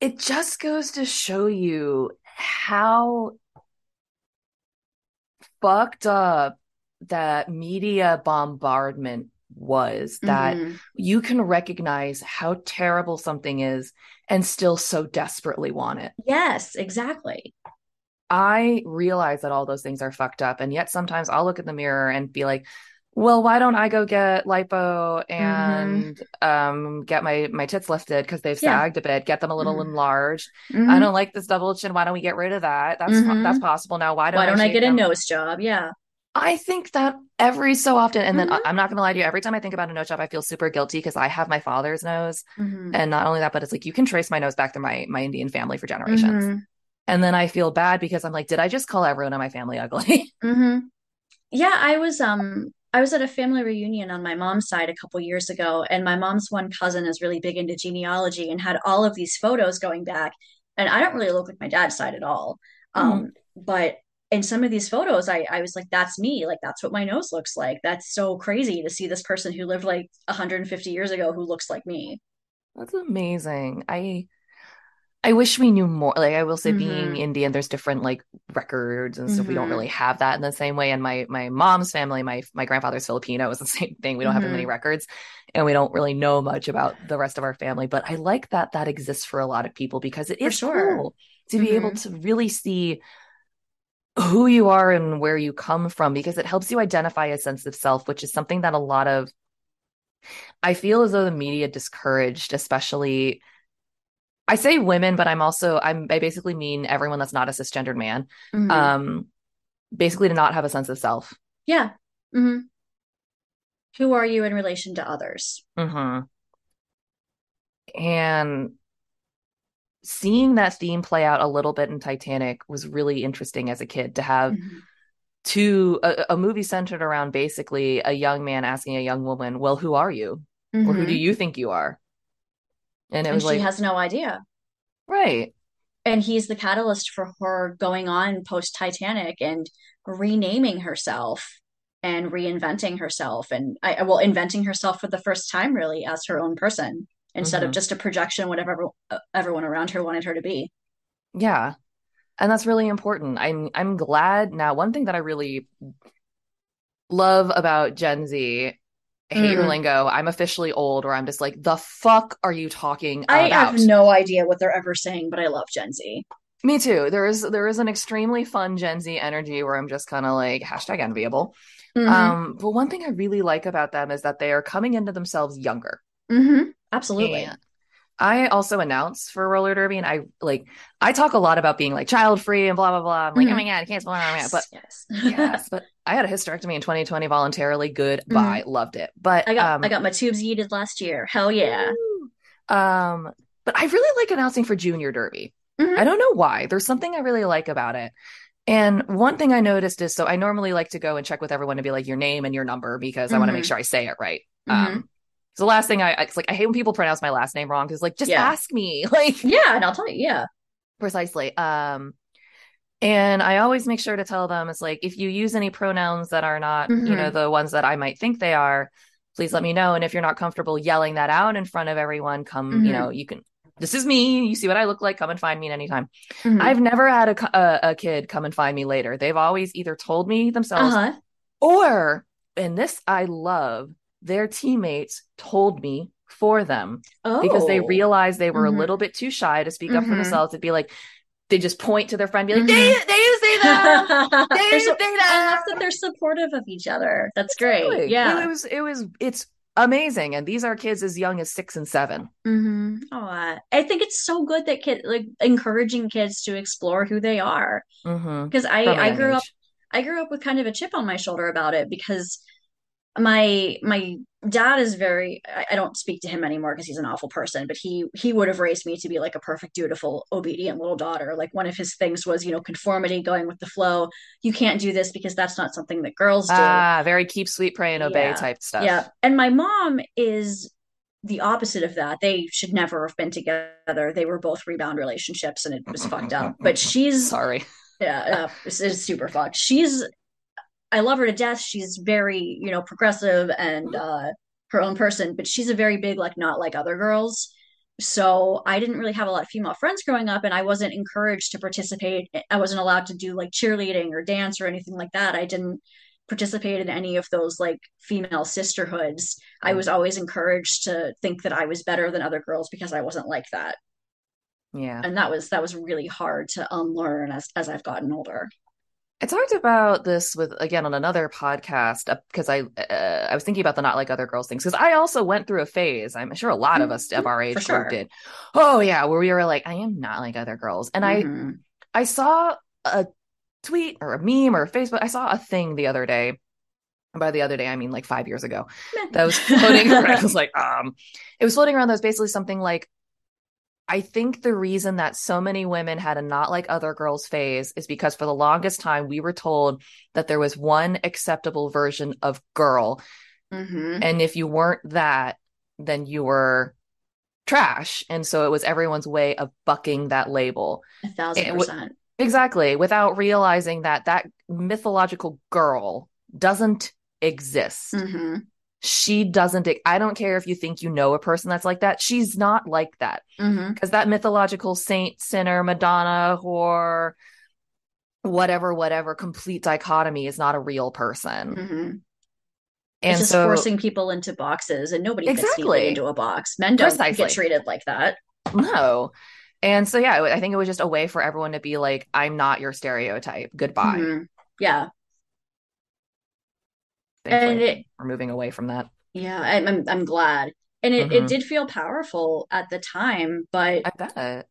it just goes to show you how fucked up that media bombardment was that Mhm. you can recognize how terrible something is and still so desperately want it. Yes, exactly. I realize that all those things are fucked up. And yet sometimes I'll look in the mirror and be like, well, why don't I go get lipo Mm-hmm. and um get my my tits lifted because they've Yeah. sagged a bit, get them a little Mhm. enlarged. I Mhm. don't like this double chin. Why don't we get rid of that? That's Mhm. that's possible now. Why don't Why don't I shave get a nose job? Yeah. I think that every so often, and then Mhm. I- I'm not gonna lie to you, every time I think about a nose job, I feel super guilty because I have my father's nose. And not only that, but it's like you can trace my nose back through my my Indian family for generations. And then I feel bad because I'm like, did I just call everyone in my family ugly? hmm Yeah, I was um I was at a family reunion on my mom's side a couple years ago, and my mom's one cousin is really big into genealogy and had all of these photos going back. And I don't really look like my dad's side at all. Um, but in some of these photos, I I was like, that's me. Like that's what my nose looks like. That's so crazy to see this person who lived like 150 years ago who looks like me. That's amazing. I I wish we knew more. Like I will say, being Mhm. Indian, there's different like records and stuff. We don't really have that in the same way. And my my mom's family, my my grandfather's Filipino, is the same thing. We don't have as many records, and we don't really know much about the rest of our family. But I like that that exists for a lot of people because it is sure. cool to be able Mhm. to really see who you are and where you come from because it helps you identify a sense of self, which is something that a lot of I feel as though the media discouraged, especially I say women, but I'm also I'm I basically mean everyone that's not a cisgendered man. Mhm. Um basically to not have a sense of self. Yeah. hmm Who are you in relation to others? hmm And seeing that theme play out a little bit in Titanic was really interesting as a kid to have Mhm. two a, a movie centered around basically a young man asking a young woman, "Well, who are you? Or who Mhm. do you think you are?" And it And was she like, has no idea. right. And he's the catalyst for her going on post Titanic and renaming herself and reinventing herself and I well inventing herself for the first time really as her own person instead of Mhm. just a projection whatever everyone around her wanted her to be. Yeah. And that's really important. I'm I'm glad now. One thing that I really love about Gen Z, I hate your Mm. lingo. I'm officially old, or I'm just like, the fuck are you talking about? I about? have no idea what they're ever saying, but I love Gen Z. Me too. There is there is an extremely fun Gen Z energy where I'm just kind of like hashtag enviable. Mhm. Um, but one thing I really like about them is that they are coming into themselves younger. Mhm. Absolutely. And I also announce for roller derby, and I like I talk a lot about being like child free and blah blah blah. I'm like, Mhm. oh my god, I can't blah, blah. but yes. yes, but I had a hysterectomy in 2020 voluntarily. Good, Mhm. bye, loved it. But I got um, I got my tubes yeeted last year. Hell yeah. woo. um, but I really like announcing for junior derby. Mhm. I don't know why. There's something I really like about it. And one thing I noticed is so I normally like to go and check with everyone to be like your name and your number because I want to make Mhm. sure I say it right. Mhm. Um, the last thing I it's like I hate when people pronounce my last name wrong because like just Yeah. ask me like Yeah, and I'll tell you, yeah. precisely. Um, and I always make sure to tell them it's like if you use any pronouns that are not you know Mhm. the ones that I might think they are, please let me know. And if you're not comfortable yelling that out in front of everyone, come you Mhm. know you can. This is me. You see what I look like. Come and find me at any time. Mhm. I've never had a, a a kid come and find me later. They've always either told me themselves Uh-huh. or, and this I love, their teammates told me for them Oh. because they realized they were Mhm. a little bit too shy to speak up for Mhm. themselves. It'd be like they just point to their friend, be like, Mhm. "They, they say that, they, so- say I that." love that they're supportive of each other. That's great. Exactly. It, Yeah. it was, it was, it's amazing. And these are kids as young as six and seven. hmm Oh, I think it's so good that kid like encouraging kids to explore who they are. Mm-hmm. Because I From a I young grew up. I grew up with kind of a chip on my shoulder about it because my my dad is very I, I don't speak to him anymore because he's an awful person, but he he would have raised me to be like a perfect, dutiful, obedient little daughter. Like one of his things was, you know, conformity, going with the flow. You can't do this because that's not something that girls do. Ah, very keep sweet, pray and obey Yeah. type stuff. Yeah. And my mom is the opposite of that. They should never have been together. They were both rebound relationships and it was fucked up. But she's Sorry. yeah, yeah, it's, it's super fucked. She's I love her to death. She's very, you know, progressive and uh her own person, but she's a very big like not like other girls. So I didn't really have a lot of female friends growing up and I wasn't encouraged to participate. I wasn't allowed to do like cheerleading or dance or anything like that. I didn't participate in any of those like female sisterhoods. I was always encouraged to think that I was better than other girls because I wasn't like that. Yeah. And that was that was really hard to unlearn as as I've gotten older. I talked about this with again on another podcast because I uh, I was thinking about the not like other girls things because I also went through a phase. I'm sure a lot of us of our age sure. group did. Oh yeah, where we were like, I am not like other girls, and I Mhm. I saw a tweet or a meme or a Facebook. I saw a thing the other day. And by the other day, I mean like five years ago. That was floating around. I was like, um, it was floating around. That was basically something like, I think the reason that so many women had a not like other girls phase is because for the longest time we were told that there was one acceptable version of girl. Mhm. And if you weren't that, then you were trash. And so it was everyone's way of bucking that label. A thousand percent. Exactly. Without realizing that that mythological girl doesn't exist. Mhm. She doesn't, i don't care if you think you know a person that's like that. She's not like that Mhm. because that mythological saint, sinner, Madonna, whore, whatever, whatever, complete dichotomy is not a real person. Mhm. And it's just so, forcing people into boxes, and nobody Exactly. into a box. Men don't Precisely. get treated like that. no. And so, yeah, I think it was just a way for everyone to be like, I'm not your stereotype. Goodbye. Mhm. Yeah, And it- we're moving away from that. yeah. I'm I'm, glad, and it, it Mhm. did feel powerful at the time, but I bet.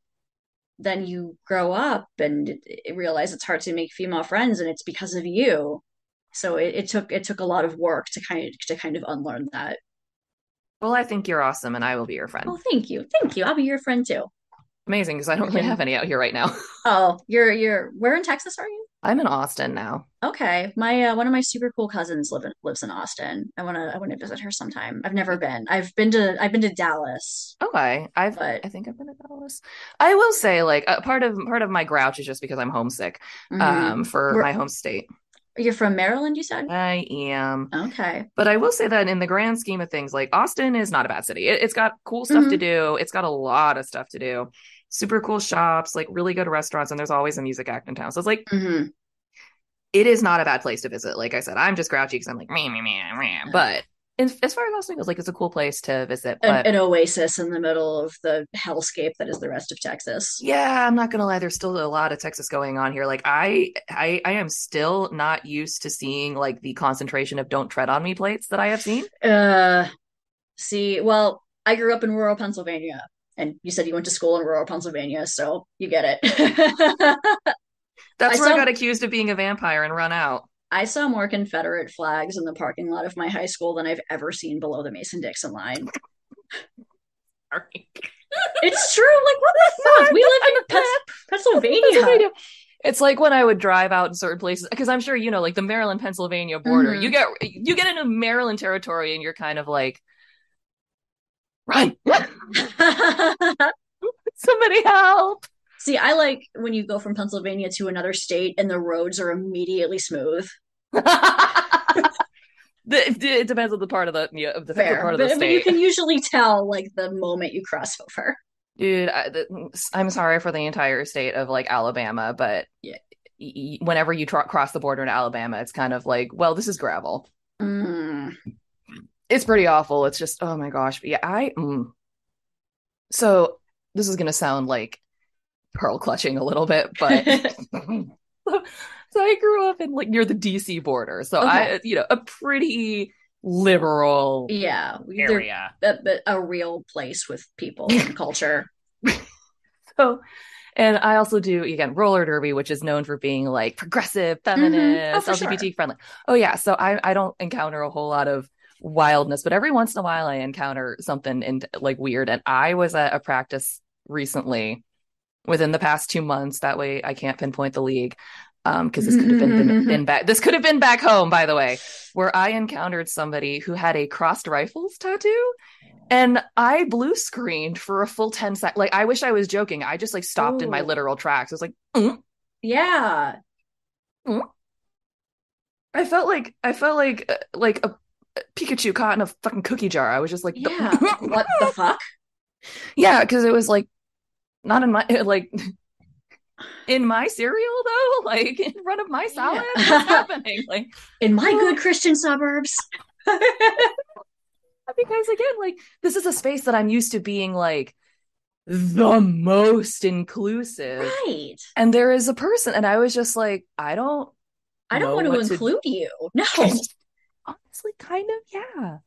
then you grow up and it, it realize it's hard to make female friends, and it's because of you. So it, it took it took a lot of work to kind of to kind of unlearn that. Well, I think you're awesome and I will be your friend. Oh, thank you, thank you. I'll be your friend too. Amazing, because I don't really have any out here right now. Oh, you're you're where in Texas are you? I'm in Austin now. Okay, my uh, one of my super cool cousins live in, lives in Austin. I wanna I wanna visit her sometime. I've never been. I've been to I've been to Dallas, Okay, I've but I think I've been to Dallas. I will say, like, uh, part of part of my grouch is just because I'm homesick, mhm. um, for Where- my home state. You're from Maryland, you said? I am, Okay. but I will say that in the grand scheme of things, like Austin is not a bad city. It, it's got cool stuff to Mhm. do. It's got a lot of stuff to do. Super cool shops, like really good restaurants, and there's always a music act in town. So it's like hmm it is not a bad place to visit. Like I said, I'm just grouchy because I'm like meh, meh, meh, meh. But in, as far as Austin goes, like it's a cool place to visit. An, an oasis in the middle of the hellscape that is the rest of Texas. yeah, I'm not gonna lie. There's still a lot of Texas going on here. Like I, I, I am still not used to seeing like the concentration of "Don't tread on me" plates that I have seen. Uh, see, well, I grew up in rural Pennsylvania, and you said you went to school in rural Pennsylvania, so you get it. That's I where I got accused of being a vampire and run out. I saw more Confederate flags in the parking lot of my high school than I've ever seen below the Mason-Dixon line. Sorry. It's true. Like, what the fuck? We live in Pennsylvania. Pennsylvania. It's like when I would drive out in certain places because I'm sure you know, like the Maryland Pennsylvania border. Mhm. You get you get into Maryland territory and you're kind of like, run, help. See, I like when you go from Pennsylvania to another state and the roads are immediately smooth. It, depends on the part of the yeah, of the Fair. part of But, the but you can usually tell like the moment you cross over. Dude, I, the, I'm sorry for the entire state of like Alabama, but Yeah. whenever you tr- cross the border in Alabama, it's kind of like, well, this is gravel. Mm. It's pretty awful. It's just, oh my gosh. But yeah, I. Mm. So this is gonna sound like pearl clutching a little bit, but so, so I grew up in like near the DC border, so I, you know, a pretty liberal Yeah, area. a, a- a real place with people and culture. So, and I also do again roller derby, which is known for being like progressive, feminist, Oh, for sure. LGBT friendly. Oh yeah, so I I don't encounter a whole lot of wildness, but every once in a while I encounter something in like weird. And I was at a practice recently within the past two months. That way I can't pinpoint the league. Um, because this could have been, been been back. This could have been back home, by the way, where I encountered somebody who had a crossed rifles tattoo, and I blue screened for a full ten seconds. Like I wish I was joking. I just like stopped in my literal tracks. I was like, "Mm." Yeah, I felt like I felt like uh, like a Pikachu caught in a fucking cookie jar. I was just like, yeah. what the fuck? Yeah, because it was like not in my like in my cereal though, like in front of my salad. Yeah. What's happening? Like In my good Christian suburbs. because again, like this is a space that I'm used to being like the most inclusive. Right. And there is a person, and I was just like, I don't I don't want to what to- include you. No. Honestly kind of, yeah.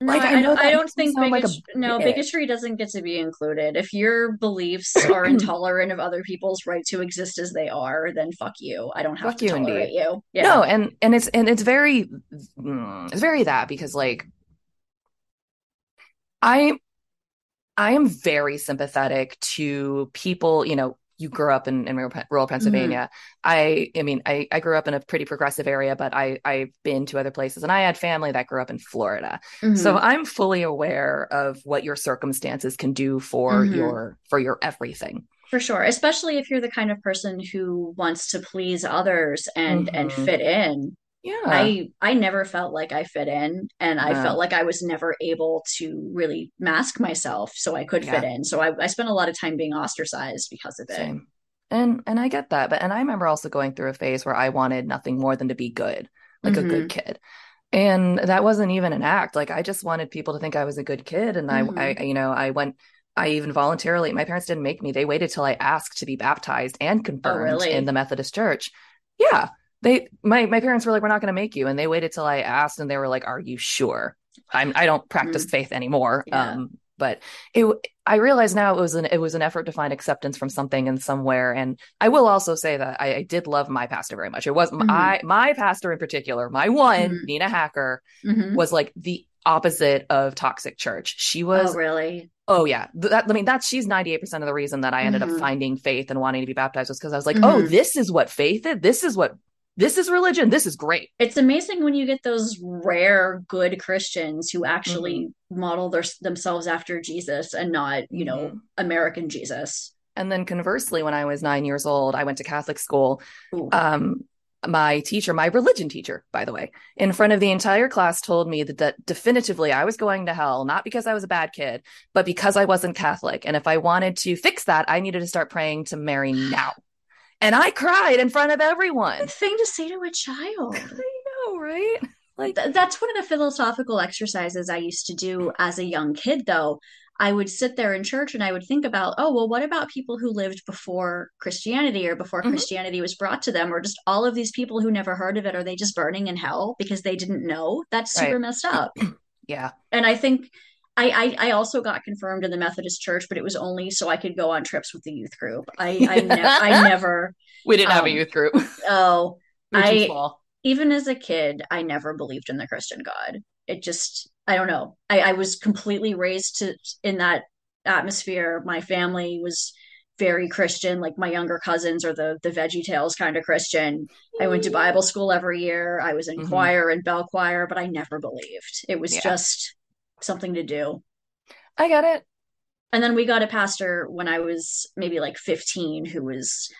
No, Like, I I, I don't think like no bigotry doesn't get to be included. If your beliefs are intolerant of other people's right to exist as they are, then fuck you. I don't have Fuck to you, tolerate indeed. you. Yeah. No, and and it's and it's very mm, it's very that because like I I am very sympathetic to people, you know, you grew up in, in rural rural Pennsylvania. I I mean, I, I grew up in a pretty progressive area, but I I've been to other places and I had family that grew up in Florida. Mhm. So I'm fully aware of what your circumstances can do for Mhm. your for your everything. For sure, especially if you're the kind of person who wants to please others and and Mhm. fit in. Yeah. I I never felt like I fit in, and I No. felt like I was never able to really mask myself so I could fit in. So I, I spent a lot of time being ostracized because of it. Same. And and I get that, but and I remember also going through a phase where I wanted nothing more than to be good, like a Mhm. good kid. And that wasn't even an act. Like I just wanted people to think I was a good kid. And Mhm. I, I, you know, I went, I even voluntarily, my parents didn't make me. They waited till I asked to be baptized and confirmed really? in the Methodist Church. Yeah. They, my, my parents were like, we're not going to make you. And they waited till I asked and they were like, are you sure? I'm, I don't practice faith anymore. Yeah. Um, but it, I realize now it was an, it was an effort to find acceptance from something and somewhere. And I will also say that I, I did love my pastor very much. It was Mhm. my, my pastor in particular, my one, Mhm. Nina Hacker, Mhm. was like the opposite of toxic church. She Oh, was, really? oh, yeah. That, I mean, that's, she's 98% of the reason that I ended Mhm. up finding faith and wanting to be baptized was because I was like, oh, Mhm. this is what faith is. This is what, this is religion. This is great. It's amazing when you get those rare good Christians who actually model their, themselves after Jesus and not, you know, Mhm. American Jesus. And then conversely, when I was nine years old, I went to Catholic school. Ooh. Um, my teacher, my religion teacher, by the way, in front of the entire class told me that, that definitively I was going to hell, not because I was a bad kid, but because I wasn't Catholic. And if I wanted to fix that, I needed to start praying to Mary now. And I cried in front of everyone. Thing to say to a child. I know, right? Like, Th- that's one of the philosophical exercises I used to do as a young kid, though. I would sit there in church and I would think about, oh, well, what about people who lived before Christianity or before Mhm. Christianity was brought to them, or just all of these people who never heard of it? Are they just burning in hell because they didn't know? That's super Right. messed up. yeah. And I think I, I I also got confirmed in the Methodist Church, but it was only so I could go on trips with the youth group. I I, ne- I never We didn't have a Um, youth group. oh We were too I- small. even as a kid, I never believed in the Christian God. It just, I don't know. I, I was completely raised to in that atmosphere. My family was very Christian, like my younger cousins are the the Veggie Tales kind of Christian. I went to Bible school every year. I was in Mhm. choir and bell choir, but I never believed. It was Yeah. just something to do. I got it. And then we got a pastor when I was maybe like 15 who was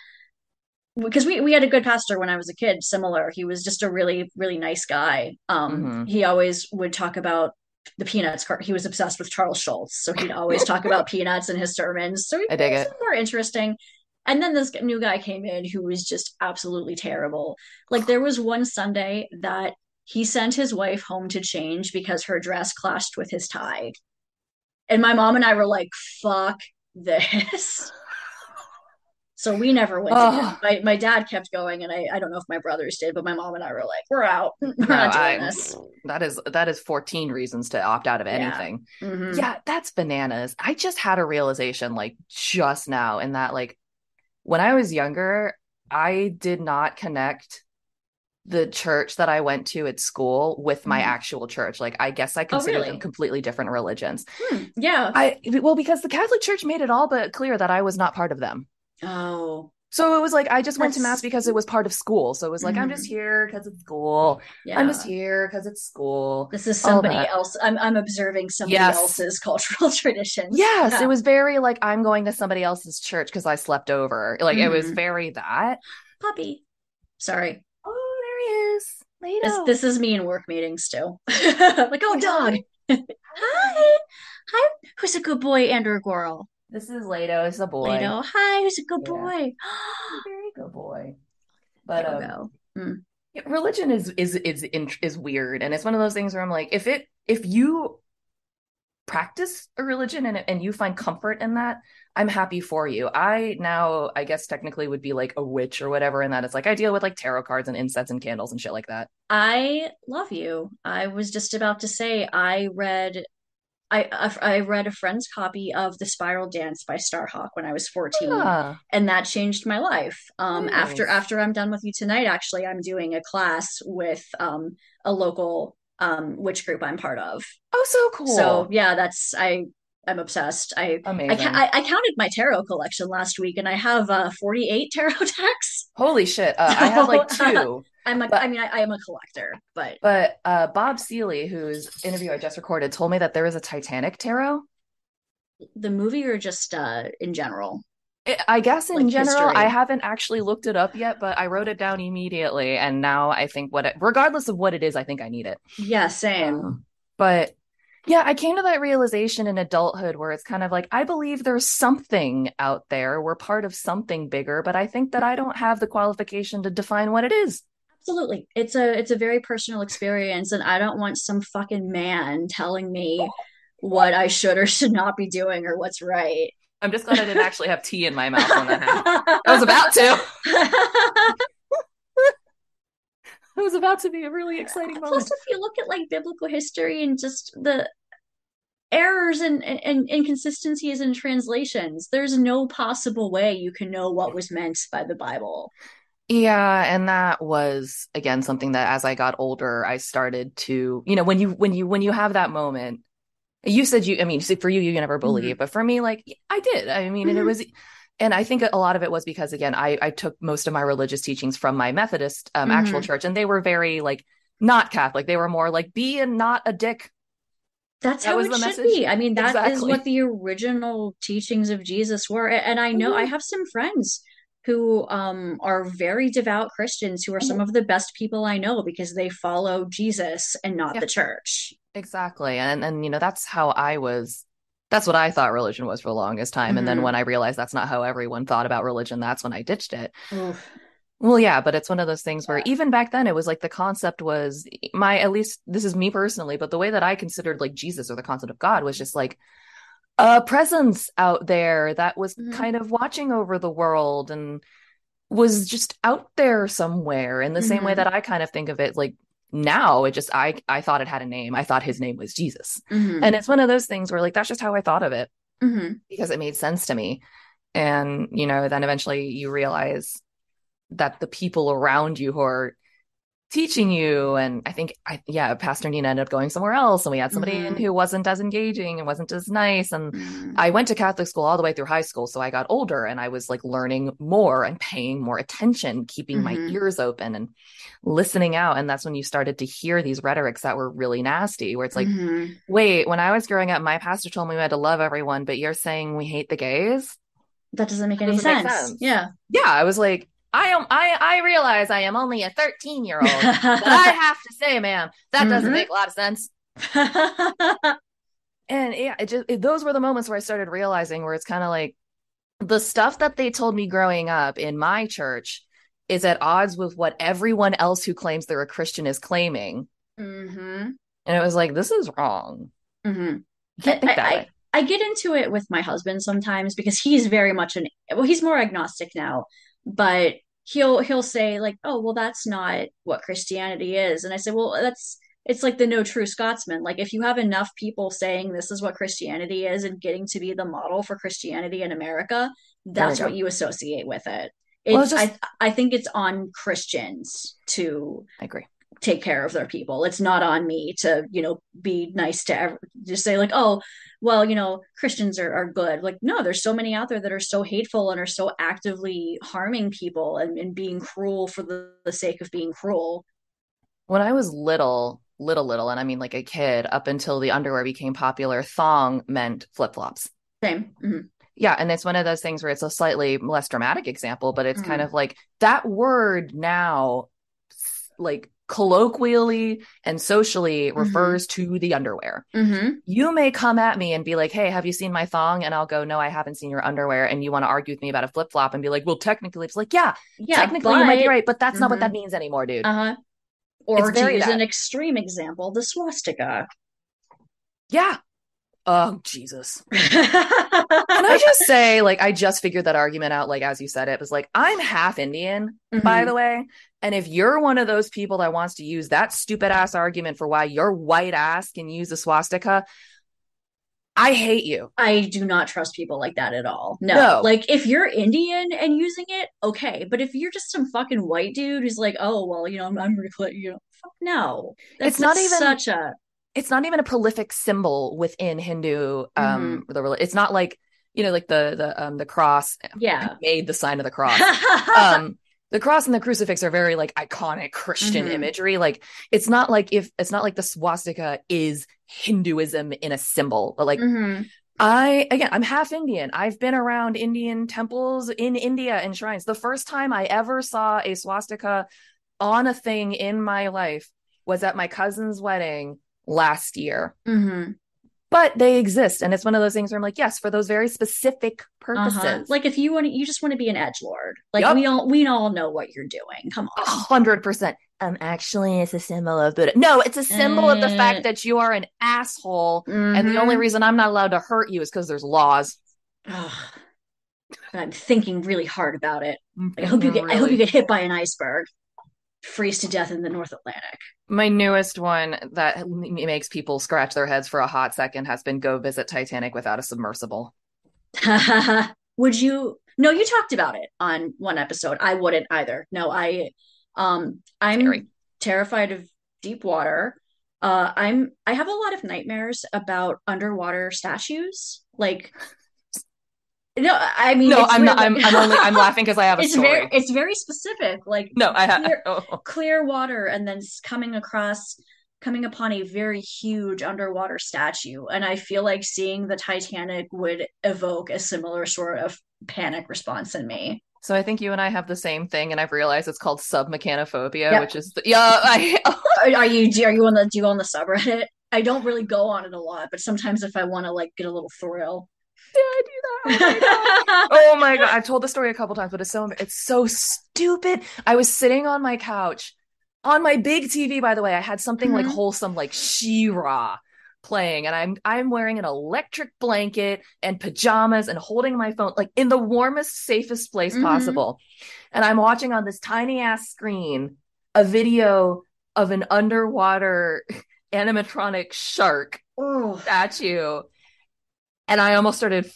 because we, we had a good pastor when I was a kid, similar. He was just a really, really nice guy. Um, Mhm. he always would talk about the peanuts car he was obsessed with Charles Schulz. So he'd always talk about peanuts in his sermons. So he I dig it. more interesting. And then this new guy came in who was just absolutely terrible. Like there was one Sunday that he sent his wife home to change because her dress clashed with his tie. And my mom and I were like, fuck this. So we never went Oh. My my dad kept going, and I, I don't know if my brothers did, but my mom and I were like, we're out. We're No, not doing I, this. that is that is 14 reasons to opt out of Yeah. anything. Mhm. Yeah, that's bananas. I just had a realization like just now in that like when I was younger, I did not connect the church that I went to at school with my Mhm. actual church. Like I guess I consider really? them completely different religions. Hmm, Yeah. I well because the Catholic Church made it all but clear that I was not part of them. Oh, So it was like I just went to mass because it was part of school. So it was like I'm just Mhm. here because it's school. yeah. I'm just here because it's school. This is somebody else. I'm I'm observing somebody Yes. else's cultural traditions. Yes, Yeah. it was very like I'm going to somebody else's church because I slept over. Like it was Mhm. very that. puppy. Sorry. Oh, there he is. This this is me in work meetings too. like, oh dog. Hi. Hi. Who's a good boy, Andrew Gorl? This is Lato. It's a boy. Lato. Hi, who's a good Yeah. boy? Very good boy. But um, we go. yeah, religion is is is is weird, and it's one of those things where I'm like, if it if you practice a religion and and you find comfort in that, I'm happy for you. I now, I guess technically would be like a witch or whatever, and that it's like I deal with like tarot cards and incense and candles and shit like that. I love you. I was just about to say I read I I read a friend's copy of The Spiral Dance by Starhawk when I was 14 Ah, and that changed my life. Um after after I'm done with you tonight actually I'm doing a class with um a local um witch group I'm part of. Oh, so cool. So yeah, that's I I'm obsessed. I I Amazing. I, I counted my tarot collection last week and I have uh 48 tarot decks. Holy shit. Uh, I have like two, I'm a I but mean I, I am a collector, but but uh Bob Seeley, whose interview I just recorded, told me that there is a Titanic tarot. the movie or just uh in general, I I guess in like general, I haven't actually looked it up yet, but I wrote it down immediately, and now I think what it, regardless of what it is, I think I need it. Yeah, same. Um, but yeah, I came to that realization in adulthood where it's kind of like I believe there's something out there. We're part of something bigger, but I think that I don't have the qualification to define what it is. Absolutely. It's a it's a very personal experience and I don't want some fucking man telling me what I should or should not be doing or what's right. I'm just glad I didn't actually have tea in my mouth when that happened. I was about to. It was about to be a really exciting Plus, if you look at like biblical history and just the errors and, and inconsistencies in translations, there's no possible way you can know what was meant by the Bible. Yeah, and that was again something that as I got older, I started to, you know, when you when you when you have that moment, you said you, I mean, for you, you never Mhm. believe, but for me, like I did. I mean, and it Mhm. was, and I think a lot of it was because again, I I took most of my religious teachings from my Methodist um actual Mhm. church, and they were very like not Catholic. They were more like be and not a dick. That's That how it should message. be. I mean, that is what the original teachings of Jesus were. And I know I Mhm. have some friends who um, are very devout Christians who are some of the best people I know because they follow Jesus and not Yeah, the church. exactly. And and you know, that's how I was. That's what I thought religion was for the longest time. And then hmm when I realized that's not how everyone thought about religion, that's when I ditched it. Oof. Well, yeah, but it's one of those things where even back then it was like the concept was my, at least this is me personally, but the way that I considered like Jesus or the concept of God was just like a presence out there that was hmm kind of watching over the world and was just out there somewhere in the same way that I kind of think of it like now it just I I thought it had a name. I thought his name was Jesus. hmm And it's one of those things where like that's just how I thought of it hmm because it made sense to me. And you know, then eventually you realize that the people around you who are teaching you and i think i yeah pastor nina ended up going somewhere else and we had somebody in hmm who wasn't as engaging and wasn't as nice and hmm i went to catholic school all the way through high school so i got older and i was like learning more and paying more attention keeping my hmm ears open and listening out and that's when you started to hear these rhetorics that were really nasty where it's like hmm wait when i was growing up my pastor told me we had to love everyone but you're saying we hate the gays? That doesn't make that any doesn't make sense. sense. Yeah. yeah, I was like, I am I I realize I am only a 13 year old, but I have to say, ma'am, that doesn't hmm make a lot of sense. And yeah, it just it, those were the moments where I started realizing where it's kind of like the stuff that they told me growing up in my church is at odds with what everyone else who claims they're a Christian is claiming. hmm And it was like, this is wrong. hmm You can't think that I way. I get into it with my husband sometimes because he's very much an well, he's more agnostic now, but he'll he'll say like, "Oh, well, that's not what Christianity is," and I say, "Well, that's it's like the no true Scotsman. Like, if you have enough people saying this is what Christianity is and getting to be the model for Christianity in America, that's what you associate with it. Well, just I I think it's on Christians to I agree. Take care of their people. It's not on me to, you know, be nice to ev- just say like, oh, well, you know, Christians are, are good. Like, no, there's so many out there that are so hateful and are so actively harming people and, and being cruel for the, the sake of being cruel. When I was little, little, little, and I mean like a kid, up until the underwear became popular, thong meant flip-flops. Same. Mhm. Yeah, and it's one of those things where it's a slightly less dramatic example, but it's kind Mhm. of like that word now, like colloquially and socially Mhm. refers to the underwear. Mhm. You may come at me and be like, "Hey, have you seen my thong?" And I'll go, "No, I haven't seen your underwear." And you want to argue with me about a flip flop and be like, "Well, technically, it's like, yeah, Yeah, technically you might be right, but that's not what that Mhm. means anymore, dude." uh-huh. It's Or to very use an extreme example, the swastika. Yeah, Oh Jesus. Can I just say, like, I just figured that argument out, like as you said it, was like, I'm half Indian, by Mhm. the way. And if you're one of those people that wants to use that stupid ass argument for why your white ass can use a swastika, I hate you. I do not trust people like that at all. No. No. Like if you're Indian and using it, okay. But if you're just some fucking white dude who's like, oh well, you know, I'm, I'm you know, fuck no. That's It's not even- such a It's not even a prolific symbol within Hindu um Mm-hmm. the it's not like, you know, like the the um the cross yeah. made the sign of the cross. um the cross and the crucifix are very like iconic christian Mhm. imagery like it's not like if it's not like the swastika is hinduism in a symbol but like Mhm. i again i'm half indian i've been around indian temples in india and shrines the first time i ever saw a swastika on a thing in my life was at my cousin's wedding last year Mhm. but they exist and it's one of those things where i'm like yes for those very specific purposes Uh-huh. Like if you want to, you just want to be an edge lord. Like Yup. we all we all know what you're doing. Come on. hundred percent. Um, actually, it's a symbol of Buddha. No, it's a symbol of the fact that you are an asshole, and the only Mhm. reason I'm not allowed to hurt you is because there's laws. I'm thinking really hard about it. Like, I hope you get I hope you get hit by an iceberg, freeze to death in the North Atlantic. My newest one that makes people scratch their heads for a hot second has been go visit Titanic without a submersible. Would you? No, you talked about it on one episode. I wouldn't either. No, I, um, I'm Scary. terrified of deep water. Uh, I'm I have a lot of nightmares about underwater statues. Like, no, I mean, No, I'm not. I'm, I'm only. I'm laughing because I have a It's story. very, it's very specific. Like, no, I have. clear- Oh. clear water and then coming across coming upon a very huge underwater statue and i feel like seeing the titanic would evoke a similar sort of panic response in me So I think you and I have the same thing, and I've realized it's called submechanophobia, Yep. which is the, yeah. I oh. are, are you are you on the do you go on the subreddit i don't really go on it a lot but sometimes if i want to like get a little thrill did I do that? Oh my god. oh my god i've told the story a couple times but it's so it's so stupid i was sitting on my couch on my big tv by the way i had something like Mhm. wholesome like She-Ra playing and i'm i'm wearing an electric blanket and pajamas and holding my phone like in the warmest safest place Mhm. possible and i'm watching on this tiny ass screen a video of an underwater animatronic shark oh statue and i almost started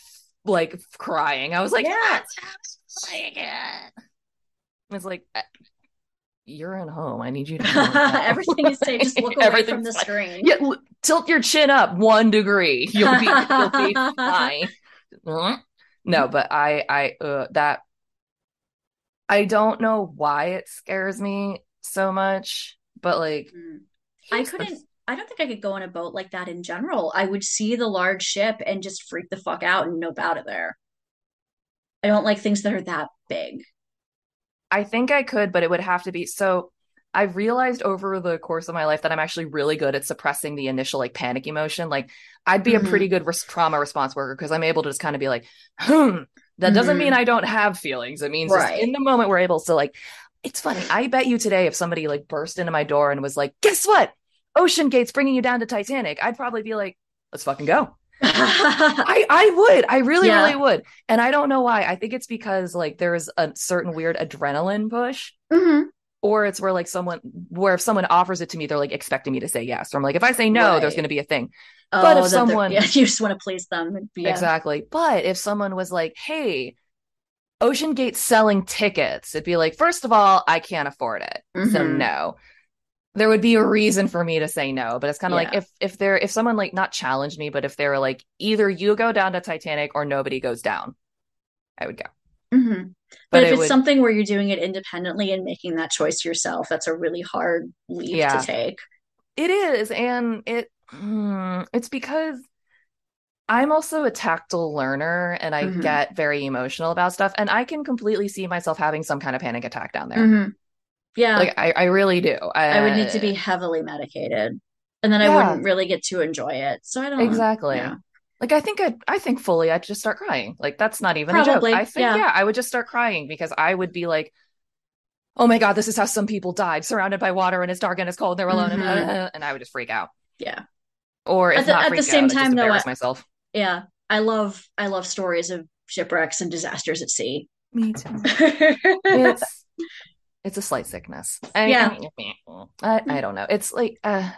like crying i was like Yeah. "That's happening again." it's like "Uh, you're at home i need you to everything is safe just look away from the fine. screen yeah, l- tilt your chin up one degree you'll be you'll be fine no but i i uh, that i don't know why it scares me so much but like Mm. I couldn't. I don't think I could go on a boat like that in general. I would see the large ship and just freak the fuck out and nope out of there. I don't like things that are that big. I think I could, but it would have to be so. I've realized over the course of my life that I'm actually really good at suppressing the initial like panic emotion. Like I'd be Mhm. a pretty good res- trauma response worker because I'm able to just kind of be like, hmm. That doesn't Mhm. mean I don't have feelings. It means just Right. in the moment we're able to like. It's funny. I bet you today if somebody like burst into my door and was like, "Guess what? OceanGate's bringing you down to Titanic," I'd probably be like, "Let's fucking go." I I would. I really Yeah. really would. And I don't know why. I think it's because like there's a certain weird adrenaline push Mhm. or it's where like someone where if someone offers it to me they're like expecting me to say yes or i'm like if i say no there's going to be a thing But if Oh, that they're- someone- yeah, you just want to please them. Yeah. exactly but if someone was like hey ocean gate's selling tickets it'd be like first of all i can't afford it so Mhm. no there would be a reason for me to say no but it's kind of like if if they're if someone like not challenged me but if they were like either you go down to titanic or nobody goes down i would go Mhm. but, But if it it's would something where you're doing it independently and making that choice yourself, that's a really hard leap Yeah. to take. It is, and it mm, it's because I'm also a tactile learner and I Mhm. get very emotional about stuff and I can completely see myself having some kind of panic attack down there. Mhm. Yeah. Like I, I really do. I would need to Uh, be heavily medicated. And then I wouldn't really get to enjoy it. So I don't exactly. yeah. Like I think I I think fully I'd just start crying. Like that's not even Probably, a joke. I think yeah. yeah. I would just start crying because I would be like, oh my god, this is how some people died, surrounded by water and it's dark and it's cold, and they're alone, Mhm. and, and I would just freak out. Yeah. Or if At the- at the same out, time, though, I- myself. Yeah, I love I love stories of shipwrecks and disasters at sea. Me too. It's it's a slight sickness. I, Yeah. I, I don't know. It's like uh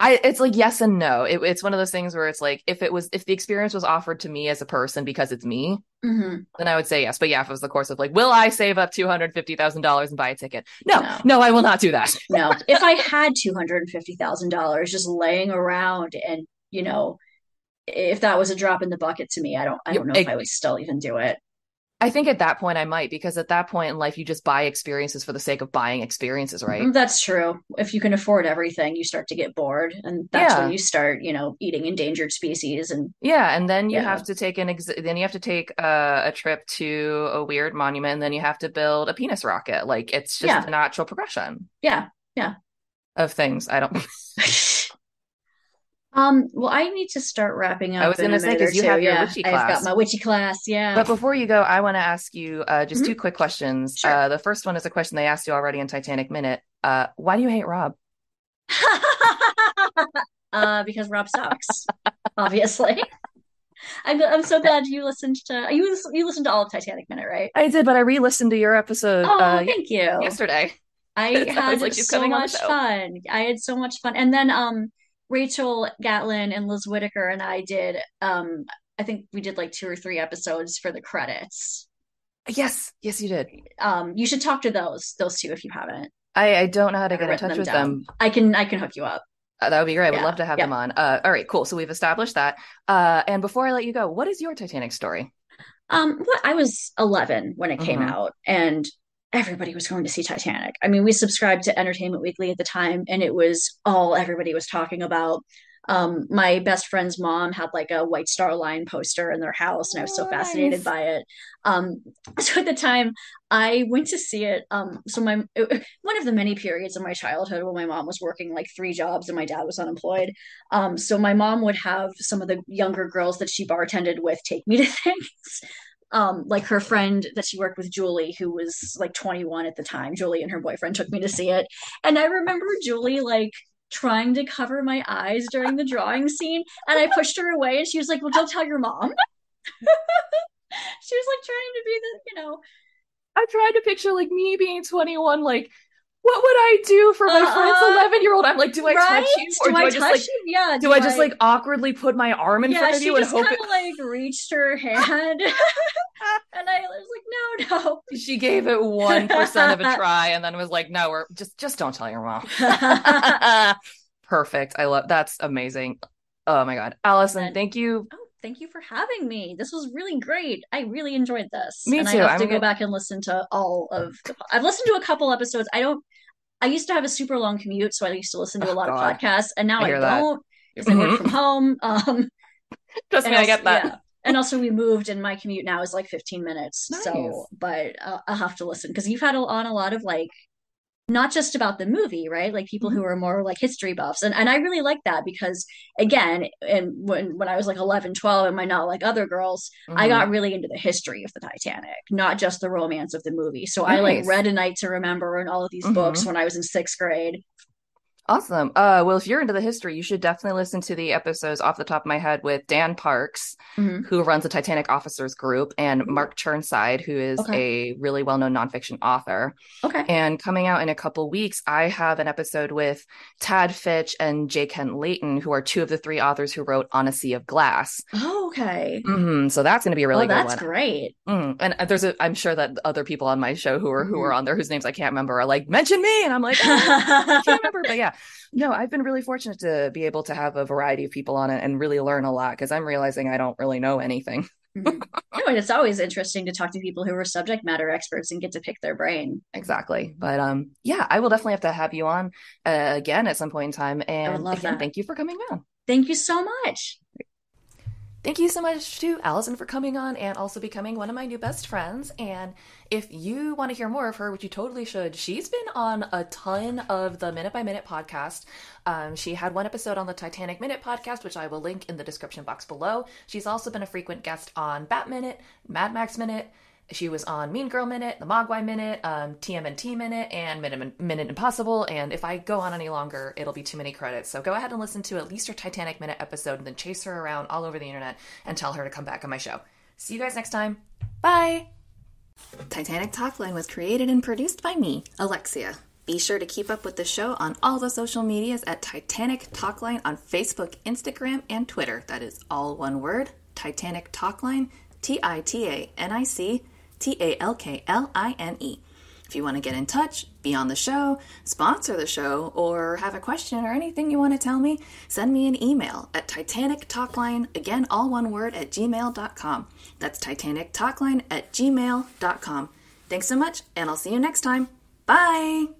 I it's like yes and no. It, it's one of those things where it's like if it was if the experience was offered to me as a person because it's me, Mhm. then I would say yes. But yeah, if it was the course of like, will I save up two hundred fifty thousand dollars and buy a ticket? No, No. no, I will not do that. No, if I had two hundred fifty thousand dollars just laying around, and you know, if that was a drop in the bucket to me, I don't I don't know if I would still even do it. I think at that point I might because at that point in life you just buy experiences for the sake of buying experiences, right? Mm, That's true. If you can afford everything, you start to get bored, and that's Yeah. when you start, you know, eating endangered species. And Yeah, and then you Yeah. have to take an ex- then you have to take uh, a trip to a weird monument, and then you have to build a penis rocket. Like it's just Yeah. a natural progression Yeah. yeah. of things. I don't. Um. Well, I need to start wrapping up. I was gonna say, minute or 'cause you two. have your Yeah, witchy class. I've got my witchy class. Yeah. But before you go, I want to ask you uh, just Mhm. two quick questions. Sure. Uh, the first one is a question they asked you already in Titanic Minute. Uh, why do you hate Rob? uh, because Rob sucks, obviously. I'm I'm so glad you listened to you you listened to all of Titanic Minute, right? I did, but I re-listened to your episode Oh, uh, thank you. yesterday. I had like so coming on the much fun. I had so much fun. And then um Rachel Gatlin and Liz Whitaker and I did um I think we did like two or three episodes for the credits. Yes, yes, you did. Um you should talk to those those two if you haven't. I, I don't know how to I've get in touch them with down. them. I can I can hook you up. Uh, that would be great. I would Yeah, love to have yeah. them on. Uh, all right, cool. So we've established that. Uh, and before I let you go, what is your Titanic story? Um, what I was 11 when it came Mhm. out, and everybody was going to see Titanic. I mean, we subscribed to Entertainment Weekly at the time, and it was all everybody was talking about. Um, my best friend's mom had like a White Star Line poster in their house, and I was so fascinated by it. Um, so at the time, I went to see it. Um, so my one of the many periods of my childhood when my mom was working like three jobs and my dad was unemployed. Um, so my mom would have some of the younger girls that she bartended with take me to things. Um, like her friend that she worked with, Julie, who was like 21 at the time. Julie and her boyfriend took me to see it. And I remember Julie like trying to cover my eyes during the drawing scene, and I pushed her away, and she was like, Well, don't tell your mom. she was like trying to be the, you know, I tried to picture like me being 21, like, what would I do for my friend's Uh-uh. 11 year old? I'm like, do I right? touch you? Or do, do, I, I just like, you? Yeah. do I just like awkwardly put my arm in yeah, front of you and hope it, like reached her hand, and I was like, no, no. she gave it 1% of a try and then was like, no, we're just, just don't tell your mom. Perfect. I love, that's amazing. Oh my God. Alyson, And- thank you. Oh, thank you for having me. This was really great. I really enjoyed this. Me and too. I have I'm to gonna- go back and listen to all of the I've listened to a couple episodes. I don't I used to have a super long commute, so I used to listen to Oh, a lot God. of podcasts, and now I I, don't because I work from home. Um Trust me, I also- get that. yeah. And also we moved and my commute now is like 15 minutes. Nice. So, but uh, I'll have to listen because you've had on a lot of like not just about the movie, right? Like people Mm-hmm. who are more like history buffs. And and I really like that because again, and when when I was like 11, 12 and my not like other girls, I Mhm. got really into the history of the Titanic, not just the romance of the movie. So I like read A Night to Remember and all of these Mhm. books when I was in sixth grade. Awesome. Uh, well, if you're into the history, you should definitely listen to the episodes off the top of my head with Dan Parks, Mhm. who runs the Titanic Officers Group, and Mark Chirnside, who is Okay. a really well-known nonfiction author. Okay. And coming out in a couple weeks, I have an episode with Tad Fitch and J. Kent Layton, who are two of the three authors who wrote On a Sea of Glass. Oh, okay. hmm So that's going to be a really oh, good that's one. That's great. Mm. And uh, there's a, I'm sure that other people on my show who are who Mhm. are on there whose names I can't remember are like, mention me, and I'm like, "Ah, I can't remember. But yeah, no, I've been really fortunate to be able to have a variety of people on it and really learn a lot because I'm realizing I don't really know anything. Mhm. No, and it's always interesting to talk to people who are subject matter experts and get to pick their brain. Exactly. But um, yeah, I will definitely have to have you on uh, again at some point in time. And love again, that. thank you for coming on. Thank you so much. Thank you so much to Alyson for coming on and also becoming one of my new best friends. And if you want to hear more of her, which you totally should, she's been on a ton of the Minute by Minute podcast. Um, she had one episode on the Titanic Minute podcast, which I will link in the description box below. She's also been a frequent guest on Bat Minute, Mad Max Minute, She was on Mean Girl Minute, the Mogwai Minute, um, TMNT Minute, and Minute, Minute Impossible. And if I go on any longer, it'll be too many credits. So go ahead and listen to at least her Titanic Minute episode and then chase her around all over the internet and tell her to come back on my show. See you guys next time. Bye! Titanic Talkline was created and produced by me, Alexia. Be sure to keep up with the show on all the social medias at Titanic Talkline on Facebook, Instagram, and Twitter. That is all one word Titanic Talkline, T I T A N I C T A L K L I N E. If you want to get in touch, be on the show, sponsor the show, or have a question or anything you want to tell me, send me an email at Titanic Talkline, again, all one word, at gmail.com. That's Titanic Talkline at gmail.com. Thanks so much, and I'll see you next time. Bye!